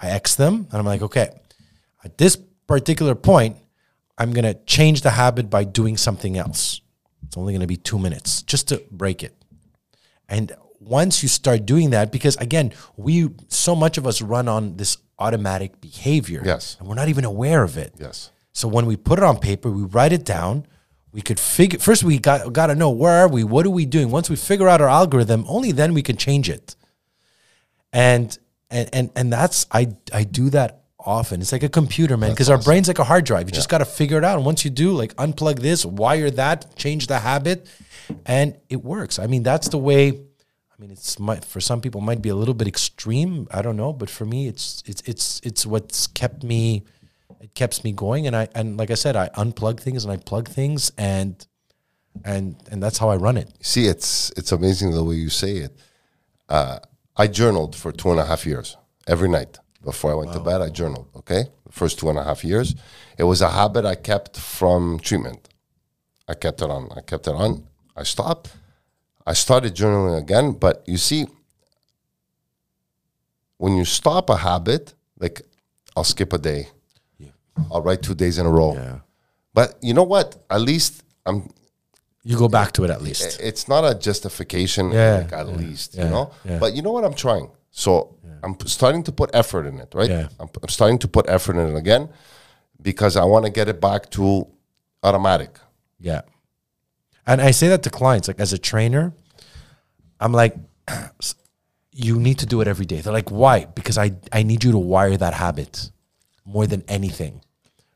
[SPEAKER 1] I X them, and I'm like, okay, at this particular point, I'm gonna change the habit by doing something else. It's only gonna be two minutes just to break it. And once you start doing that, because again, we so much of us run on this automatic behavior,
[SPEAKER 2] Yes.
[SPEAKER 1] and we're not even aware of it.
[SPEAKER 2] Yes.
[SPEAKER 1] So when we put it on paper, we write it down. We could figure first. We got got to know where are we? What are we doing? Once we figure out our algorithm, only then we can change it. And and and and that's I I do that often. It's like a computer, man, because our brain's like a hard drive. You just got to figure it out. And once you do, like unplug this, wire that, change the habit, and it works. I mean, that's the way. I mean, it's might for some people might be a little bit extreme. I don't know, but for me, it's it's it's it's what's kept me. It keeps me going, and I and like I said, I unplug things and I plug things, and and and that's how I run it.
[SPEAKER 2] See, it's it's amazing the way you say it. Uh, I journaled for two and a half years every night before I went to bed. I journaled. Okay, the first two and a half years, it was a habit I kept from treatment. I kept it on. I kept it on. I stopped. I started journaling again, but you see, when you stop a habit, like I'll skip a day, I'll write two days in a row.
[SPEAKER 1] Yeah.
[SPEAKER 2] But you know what? At least I'm.
[SPEAKER 1] You go back to it at least.
[SPEAKER 2] It's not a justification.
[SPEAKER 1] Yeah,
[SPEAKER 2] like, at least
[SPEAKER 1] yeah,
[SPEAKER 2] you know.
[SPEAKER 1] yeah.
[SPEAKER 2] But you know what? I'm trying. So I'm starting to put effort in it, right?
[SPEAKER 1] Yeah.
[SPEAKER 2] I'm, I'm starting to put effort in it again because I want to get it back to automatic.
[SPEAKER 1] Yeah. And I say that to clients, like as a trainer, I'm like, you need to do it every day. They're like, why? Because I, I need you to wire that habit more than anything.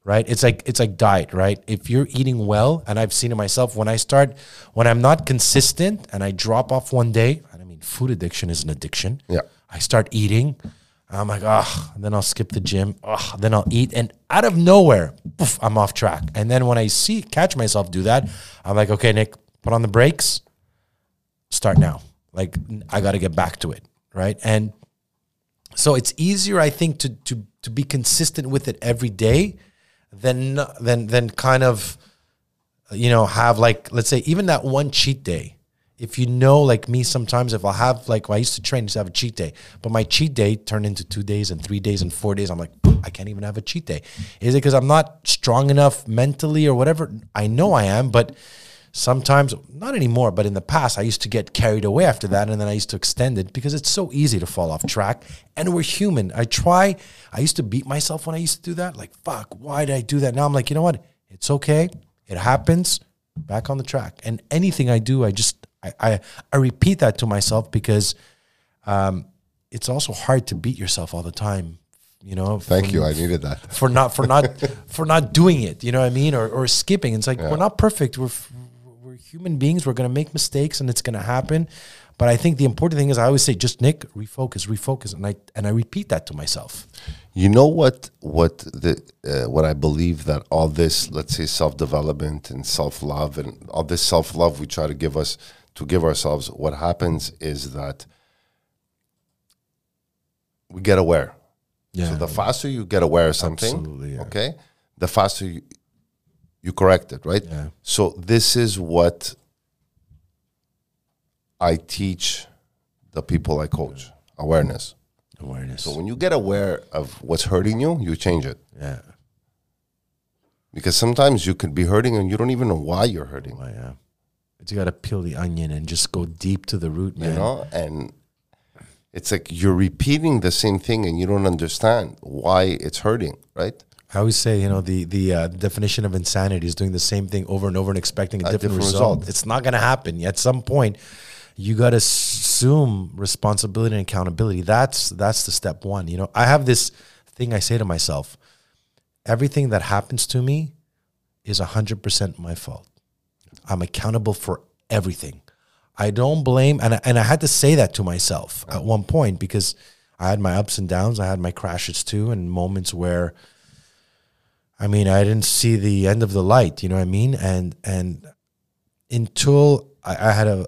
[SPEAKER 1] Right? It's like it's like diet, right? If you're eating well, and I've seen it myself, when I start when I'm not consistent and I drop off one day, I mean food addiction is an addiction.
[SPEAKER 2] Yeah.
[SPEAKER 1] I start eating. I'm like, ah, then I'll skip the gym. Ah, then I'll eat, and out of nowhere, poof, I'm off track. And then when I see catch myself do that, I'm like, okay, Nick, put on the brakes. Start now. Like I got to get back to it, right? And so it's easier, I think, to to to be consistent with it every day than than than kind of you know have like let's say even that one cheat day if you know like me sometimes if i'll have like well, i used to train to have a cheat day but my cheat day turned into two days and three days and four days. I'm like i can't even have a cheat day. Is it because i'm not strong enough mentally or whatever? I know i am but sometimes not anymore but in the past i used to get carried away after that and then i used to extend it because it's so easy to fall off track and we're human. I try i used to beat myself when i used to do that like fuck why did i do that? Now i'm like you know what? It's okay. It happens. Back on the track. And anything i do i just i i, I repeat that to myself because um, it's also hard to beat yourself all the time you know
[SPEAKER 2] Thank
[SPEAKER 1] for-
[SPEAKER 2] you. I needed that.
[SPEAKER 1] for not for not for not doing it. You know what I mean? Or or skipping. It's like we're not perfect. We're we're human beings. We're gonna make mistakes, and it's gonna happen. But I think the important thing is I always say, just Nick, refocus, refocus, and I and I repeat that to myself.
[SPEAKER 2] You know what? What the uh, what I believe that all this, let's say, self development and self love and all this self love we try to give us to give ourselves. What happens is that we get aware.
[SPEAKER 1] Yeah.
[SPEAKER 2] So the faster you get aware of something,
[SPEAKER 1] yeah.
[SPEAKER 2] okay, the faster you you correct it, right?
[SPEAKER 1] Yeah.
[SPEAKER 2] So this is what I teach the people I coach: awareness.
[SPEAKER 1] Awareness.
[SPEAKER 2] So when you get aware of what's hurting you, you change it.
[SPEAKER 1] yeah.
[SPEAKER 2] Because sometimes you could be hurting and you don't even know why you're hurting.
[SPEAKER 1] Well, yeah. But you got to peel the onion and just go deep to the root, man.
[SPEAKER 2] You know? And it's like you're repeating the same thing and you don't understand why it's hurting, right?
[SPEAKER 1] I always say, you know, the the uh, definition of insanity is doing the same thing over and over and expecting a, different,
[SPEAKER 2] different
[SPEAKER 1] result.
[SPEAKER 2] result.
[SPEAKER 1] It's not going to happen. At some point, you got to assume responsibility and accountability. That's that's the step one. You know, I have this thing I say to myself: everything that happens to me is hundred percent my fault. I'm accountable for everything. I don't blame, and I, and I had to say that to myself at one point because I had my ups and downs. I had my crashes too, and moments where. I mean, I didn't see the end of the light. You know what I mean? And and until I, I had a,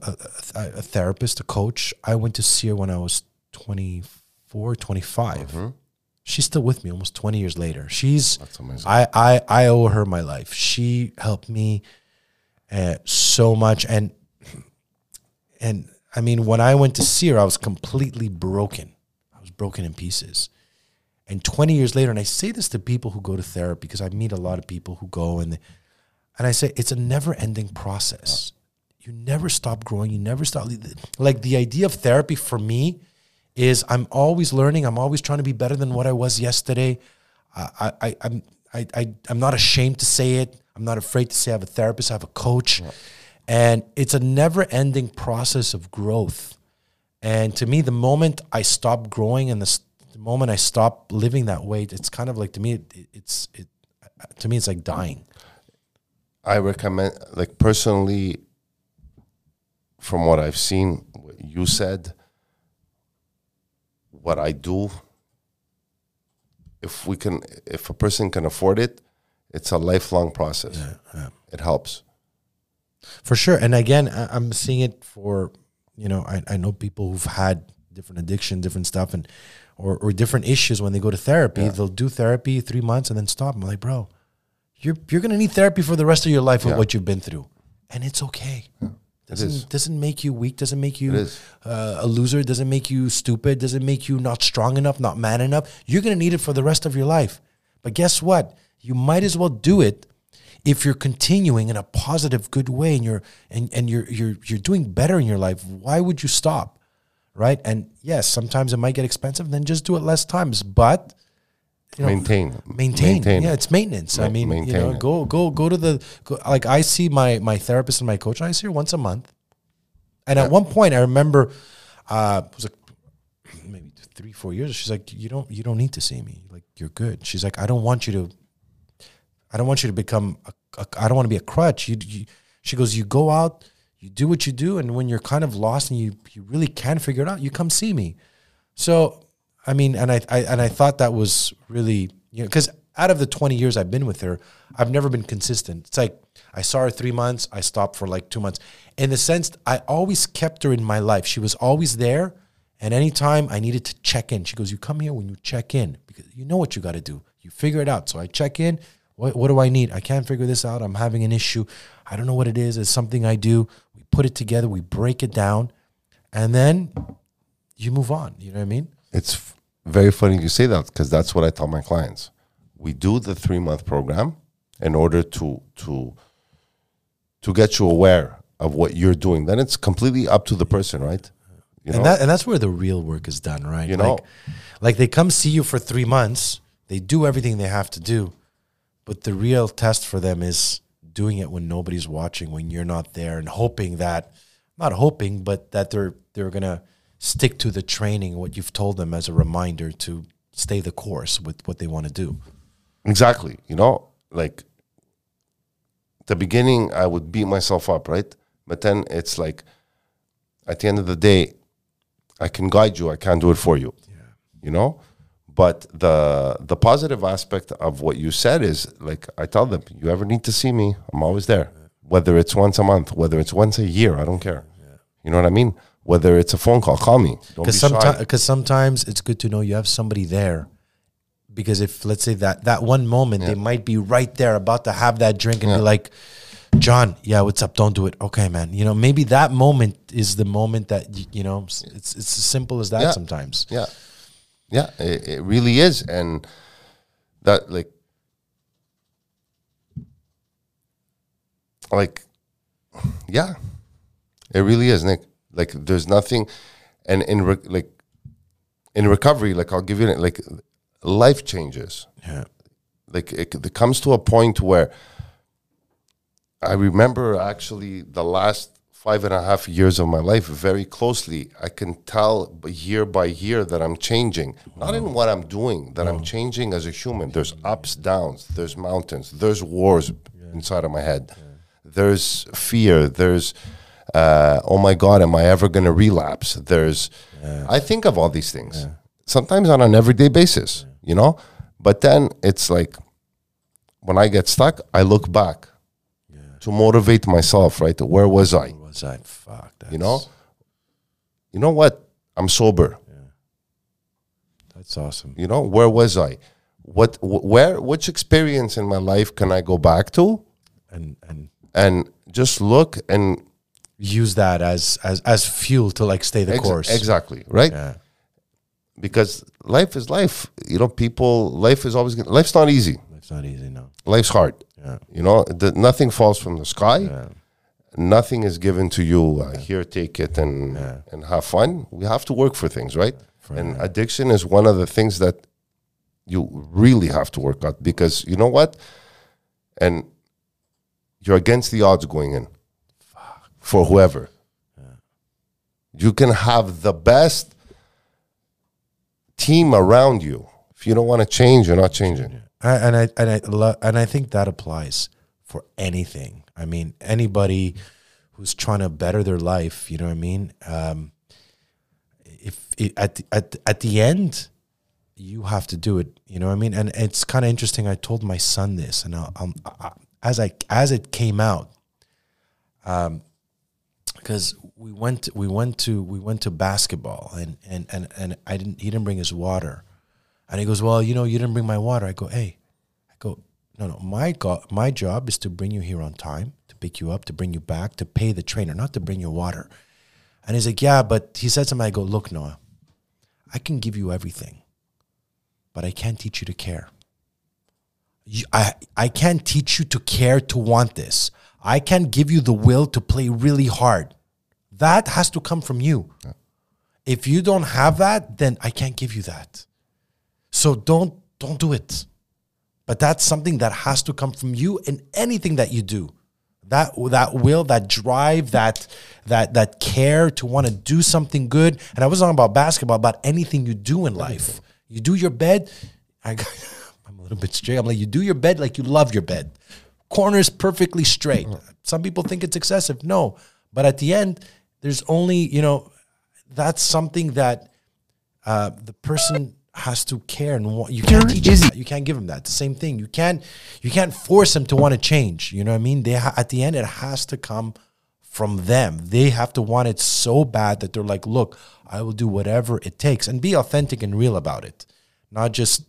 [SPEAKER 1] a, a therapist, a coach, I went to see her when I was 24, 25. Mm-hmm. She's still with me almost 20 years later. She's
[SPEAKER 2] That's amazing.
[SPEAKER 1] I, I I owe her my life. She helped me uh, so much, and and I mean, when I went to see her, I was completely broken. I was broken in pieces. And 20 years later, and I say this to people who go to therapy because I meet a lot of people who go and they, and I say it's a never-ending process. You never stop growing. You never stop. Like the idea of therapy for me is I'm always learning. I'm always trying to be better than what I was yesterday. I, I, I'm I, I I'm not ashamed to say it. I'm not afraid to say I have a therapist. I have a coach, and it's a never-ending process of growth. And to me, the moment I stop growing and the, the moment I stop living that way, it's kind of like to me, it, it's it to me, it's like dying.
[SPEAKER 2] I recommend, like personally, from what I've seen, what you said, what I do, if we can, if a person can afford it, it's a lifelong process. It helps.
[SPEAKER 1] For sure. And again, I, I'm seeing it for, you know, I, I know people who've had different addiction, different stuff, and or, or different issues when they go to therapy. They'll do therapy three months and then stop. I'm like, bro, you're you're gonna need therapy for the rest of your life with what you've been through. And it's okay. Doesn't
[SPEAKER 2] is.
[SPEAKER 1] doesn't make you weak. Doesn't make you uh, a loser. Doesn't make you stupid. Doesn't make you not strong enough, not man enough. You're gonna need it for the rest of your life. But guess what? You might as well do it if you're continuing in a positive, good way, and you're and, and you're you're you're doing better in your life. Why would you stop? Right? And yes, sometimes it might get expensive. Then just do it less times. But you know,
[SPEAKER 2] maintain,
[SPEAKER 1] maintain.
[SPEAKER 2] maintain
[SPEAKER 1] yeah, it's maintenance. I
[SPEAKER 2] Ma-
[SPEAKER 1] mean, you know,
[SPEAKER 2] it.
[SPEAKER 1] go go go to the go, like I see my my therapist and my coach. And I see her once a month, and at one point I remember uh, it was like maybe three four years. She's like, you don't you don't need to see me. Like you're good. She's like, I don't want you to. I don't want you to become. I don't want to be a crutch. You, you. She goes, you go out, you do what you do, and when you're kind of lost and you you really can't figure it out, you come see me. So I mean, and I, I and I thought that was really you know because out of the twenty years I've been with her, I've never been consistent. It's like I saw her three months, I stopped for like two months. In the sense, I always kept her in my life. She was always there, and anytime I needed to check in, she goes, "You come here when you check in because you know what you got to do. You figure it out." So I check in. What, what do I need? I can't figure this out. I'm having an issue. I don't know what it is. It's something I do. We put it together. We break it down, and then you move on. You know what I mean?
[SPEAKER 2] It's f- very funny you say that because that's what I tell my clients. We do the three month program in order to to to get you aware of what you're doing. Then it's completely up to the person, right? You know,
[SPEAKER 1] and that and that's where the real work is done, right?
[SPEAKER 2] You know.
[SPEAKER 1] like, like they come see you for three months, they do everything they have to do, but the real test for them is doing it when nobody's watching, when you're not there, and hoping that, not hoping, but that they're they're gonna stick to the training, what you've told them as a reminder to stay the course with what they want to do.
[SPEAKER 2] Exactly. You know, like the beginning, I would beat myself up, right? But then it's like, at the end of the day, I can guide you. I can't do it for you. Yeah. You know, but the the positive aspect of what you said is like I tell them, you ever need to see me, I'm always there. Whether it's once a month, whether it's once a year, I don't care. You know what I mean? Whether it's a phone call, call me. Don't be
[SPEAKER 1] because sometimes because sometimes it's good to know you have somebody there because if let's say that that one moment they might be right there about to have that drink and be like john yeah what's up don't do it okay man you know maybe that moment is the moment that you know it's it's as simple as that
[SPEAKER 2] Yeah.
[SPEAKER 1] sometimes
[SPEAKER 2] Yeah, yeah, it, it really is, and that like, like, yeah, it really is, Nick. Like, there's nothing, and in re- like, in recovery, like I'll give you like, life changes.
[SPEAKER 1] yeah
[SPEAKER 2] Like it, it comes to a point where I remember actually the last five and a half years of my life very closely. I can tell year by year that I'm changing, not in what I'm doing, that I'm changing as a human. There's ups, downs, there's mountains, there's wars inside of my head, there's fear, there's, uh, oh my God, am I ever going to relapse? There's, I think of all these things sometimes on an everyday basis, you know, but then it's like, when I get stuck, I look back to motivate myself, right? Where was I?
[SPEAKER 1] What was fuck that's,
[SPEAKER 2] You know? You know what? I'm sober.
[SPEAKER 1] that's awesome
[SPEAKER 2] You know, where was I? What wh- where which experience in my life can I go back to
[SPEAKER 1] and and
[SPEAKER 2] and just look and
[SPEAKER 1] use that as as as fuel to like stay the
[SPEAKER 2] ex-
[SPEAKER 1] course
[SPEAKER 2] exactly, right?
[SPEAKER 1] yeah
[SPEAKER 2] Because life is life. You know, people life is always gonna, life's not easy.
[SPEAKER 1] it's not easy no
[SPEAKER 2] Life's hard.
[SPEAKER 1] yeah
[SPEAKER 2] You know, the, nothing falls from the sky.
[SPEAKER 1] yeah
[SPEAKER 2] nothing is given to you. Uh, here take it and and have fun. We have to work for things right? And addiction is one of the things that you really have to work at because you know what? And you're against the odds going in. For whoever. You can have the best team around you. If you don't want to change you're not changing.
[SPEAKER 1] I, and I and I lo- and I think that applies for anything. I mean, anybody who's trying to better their life, you know what I mean. Um, if it, at the, at at the end, you have to do it. You know what I mean. And it's kind of interesting. I told my son this, and um, I, as I as it came out, um, because we went we went to we went to basketball, and and and and I didn't he didn't bring his water. And he goes, Well, you know, you didn't bring my water. I go, Hey, I No, no, my go- my job is to bring you here on time, to pick you up, to bring you back, to pay the trainer, not to bring you water. And he's like, yeah, but he said something. I go, look, Noah, I can give you everything, but I can't teach you to care. You, I, I can't teach you to care to want this. I can't give you the will to play really hard. That has to come from you. If you don't have that, then I can't give you that. So don't don't do it. But that's something that has to come from you in anything that you do. That that will, that drive, that that that care to want to do something good. And I was talking about basketball, about anything you do in life. You do your bed. I I'm a little bit straight. I'm like, you do your bed like you love your bed. Corners perfectly straight. Some people think it's excessive. No. But at the end, there's only, you know, that's something that uh, the person has to care and want, you can't teach him that. You can't give him that. It's the same thing. You can't you can't force him to want to change. You know what I mean? They ha- at the end it has to come from them. They have to want it so bad that they're like, "Look, I will do whatever it takes." And be authentic and real about it. Not just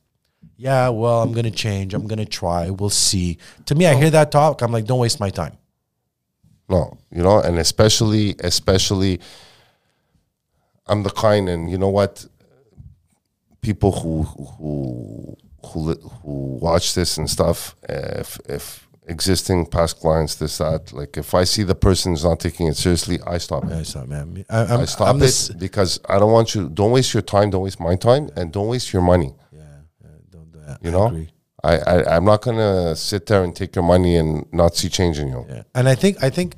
[SPEAKER 1] yeah, well, I'm going to change. I'm going to try. We'll see. To me, I hear that talk, I'm like, "Don't waste my time."
[SPEAKER 2] No, you know, and especially, especially, I'm the kind, and you know what, people who who who who watch this and stuff, if if existing past clients, this that, like if I see the person's not taking it seriously, I stop it.
[SPEAKER 1] Yeah, so, man. I, I'm,
[SPEAKER 2] I stop
[SPEAKER 1] I'm
[SPEAKER 2] it
[SPEAKER 1] this-
[SPEAKER 2] because I don't want you. Don't waste your time. Don't waste my time, and don't waste your money.
[SPEAKER 1] yeah, yeah, don't do that.
[SPEAKER 2] You
[SPEAKER 1] I
[SPEAKER 2] know,
[SPEAKER 1] agree.
[SPEAKER 2] I, I I'm not gonna sit there and take your money and not see change in you.
[SPEAKER 1] Yeah. And I think I think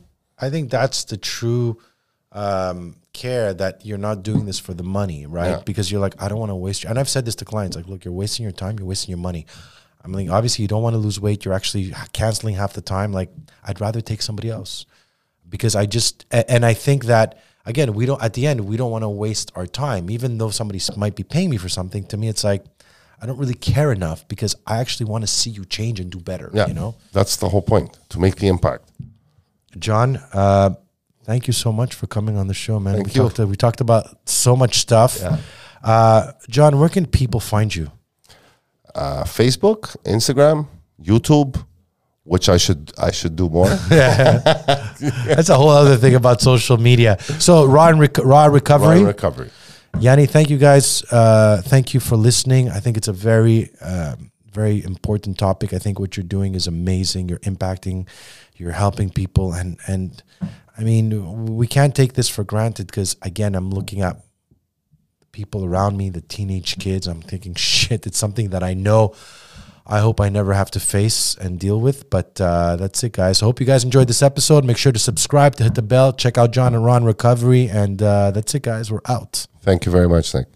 [SPEAKER 1] I think that's the true um, care that you're not doing this for the money, right?
[SPEAKER 2] Yeah.
[SPEAKER 1] Because you're like, I don't want to waste your and I've said this to clients, like, look, you're wasting your time, you're wasting your money. I'm like, obviously you don't want to lose weight, you're actually canceling half the time. Like, I'd rather take somebody else. Because I just and I think that again, we don't at the end, we don't want to waste our time. Even though somebody might be paying me for something, to me it's like I don't really care enough because I actually want to see you change and do better.
[SPEAKER 2] Yeah,
[SPEAKER 1] You know?
[SPEAKER 2] that's the whole point to make the impact.
[SPEAKER 1] John, uh, thank you so much for coming on the show, man.
[SPEAKER 2] Thank
[SPEAKER 1] we
[SPEAKER 2] you.
[SPEAKER 1] talked we talked about so much stuff. Uh, John, where can people find you?
[SPEAKER 2] Uh, Facebook, Instagram, YouTube, which I should I should do more. yeah.
[SPEAKER 1] That's a whole other thing about social media. So raw and rec- raw recovery.
[SPEAKER 2] Run recovery.
[SPEAKER 1] Yanni, thank you guys. Uh, thank you for listening. I think it's a very, um, very important topic. I think what you're doing is amazing. You're impacting, you're helping people, and and I mean, we can't take this for granted because again, I'm looking at people around me, the teenage kids. I'm thinking, shit, it's something that I know. I hope I never have to face and deal with. But uh, that's it, guys. I hope you guys enjoyed this episode. Make sure to subscribe, to hit the bell, check out John and Ron Recovery, and uh, that's it, guys. We're out.
[SPEAKER 2] Thank you very much, Nick.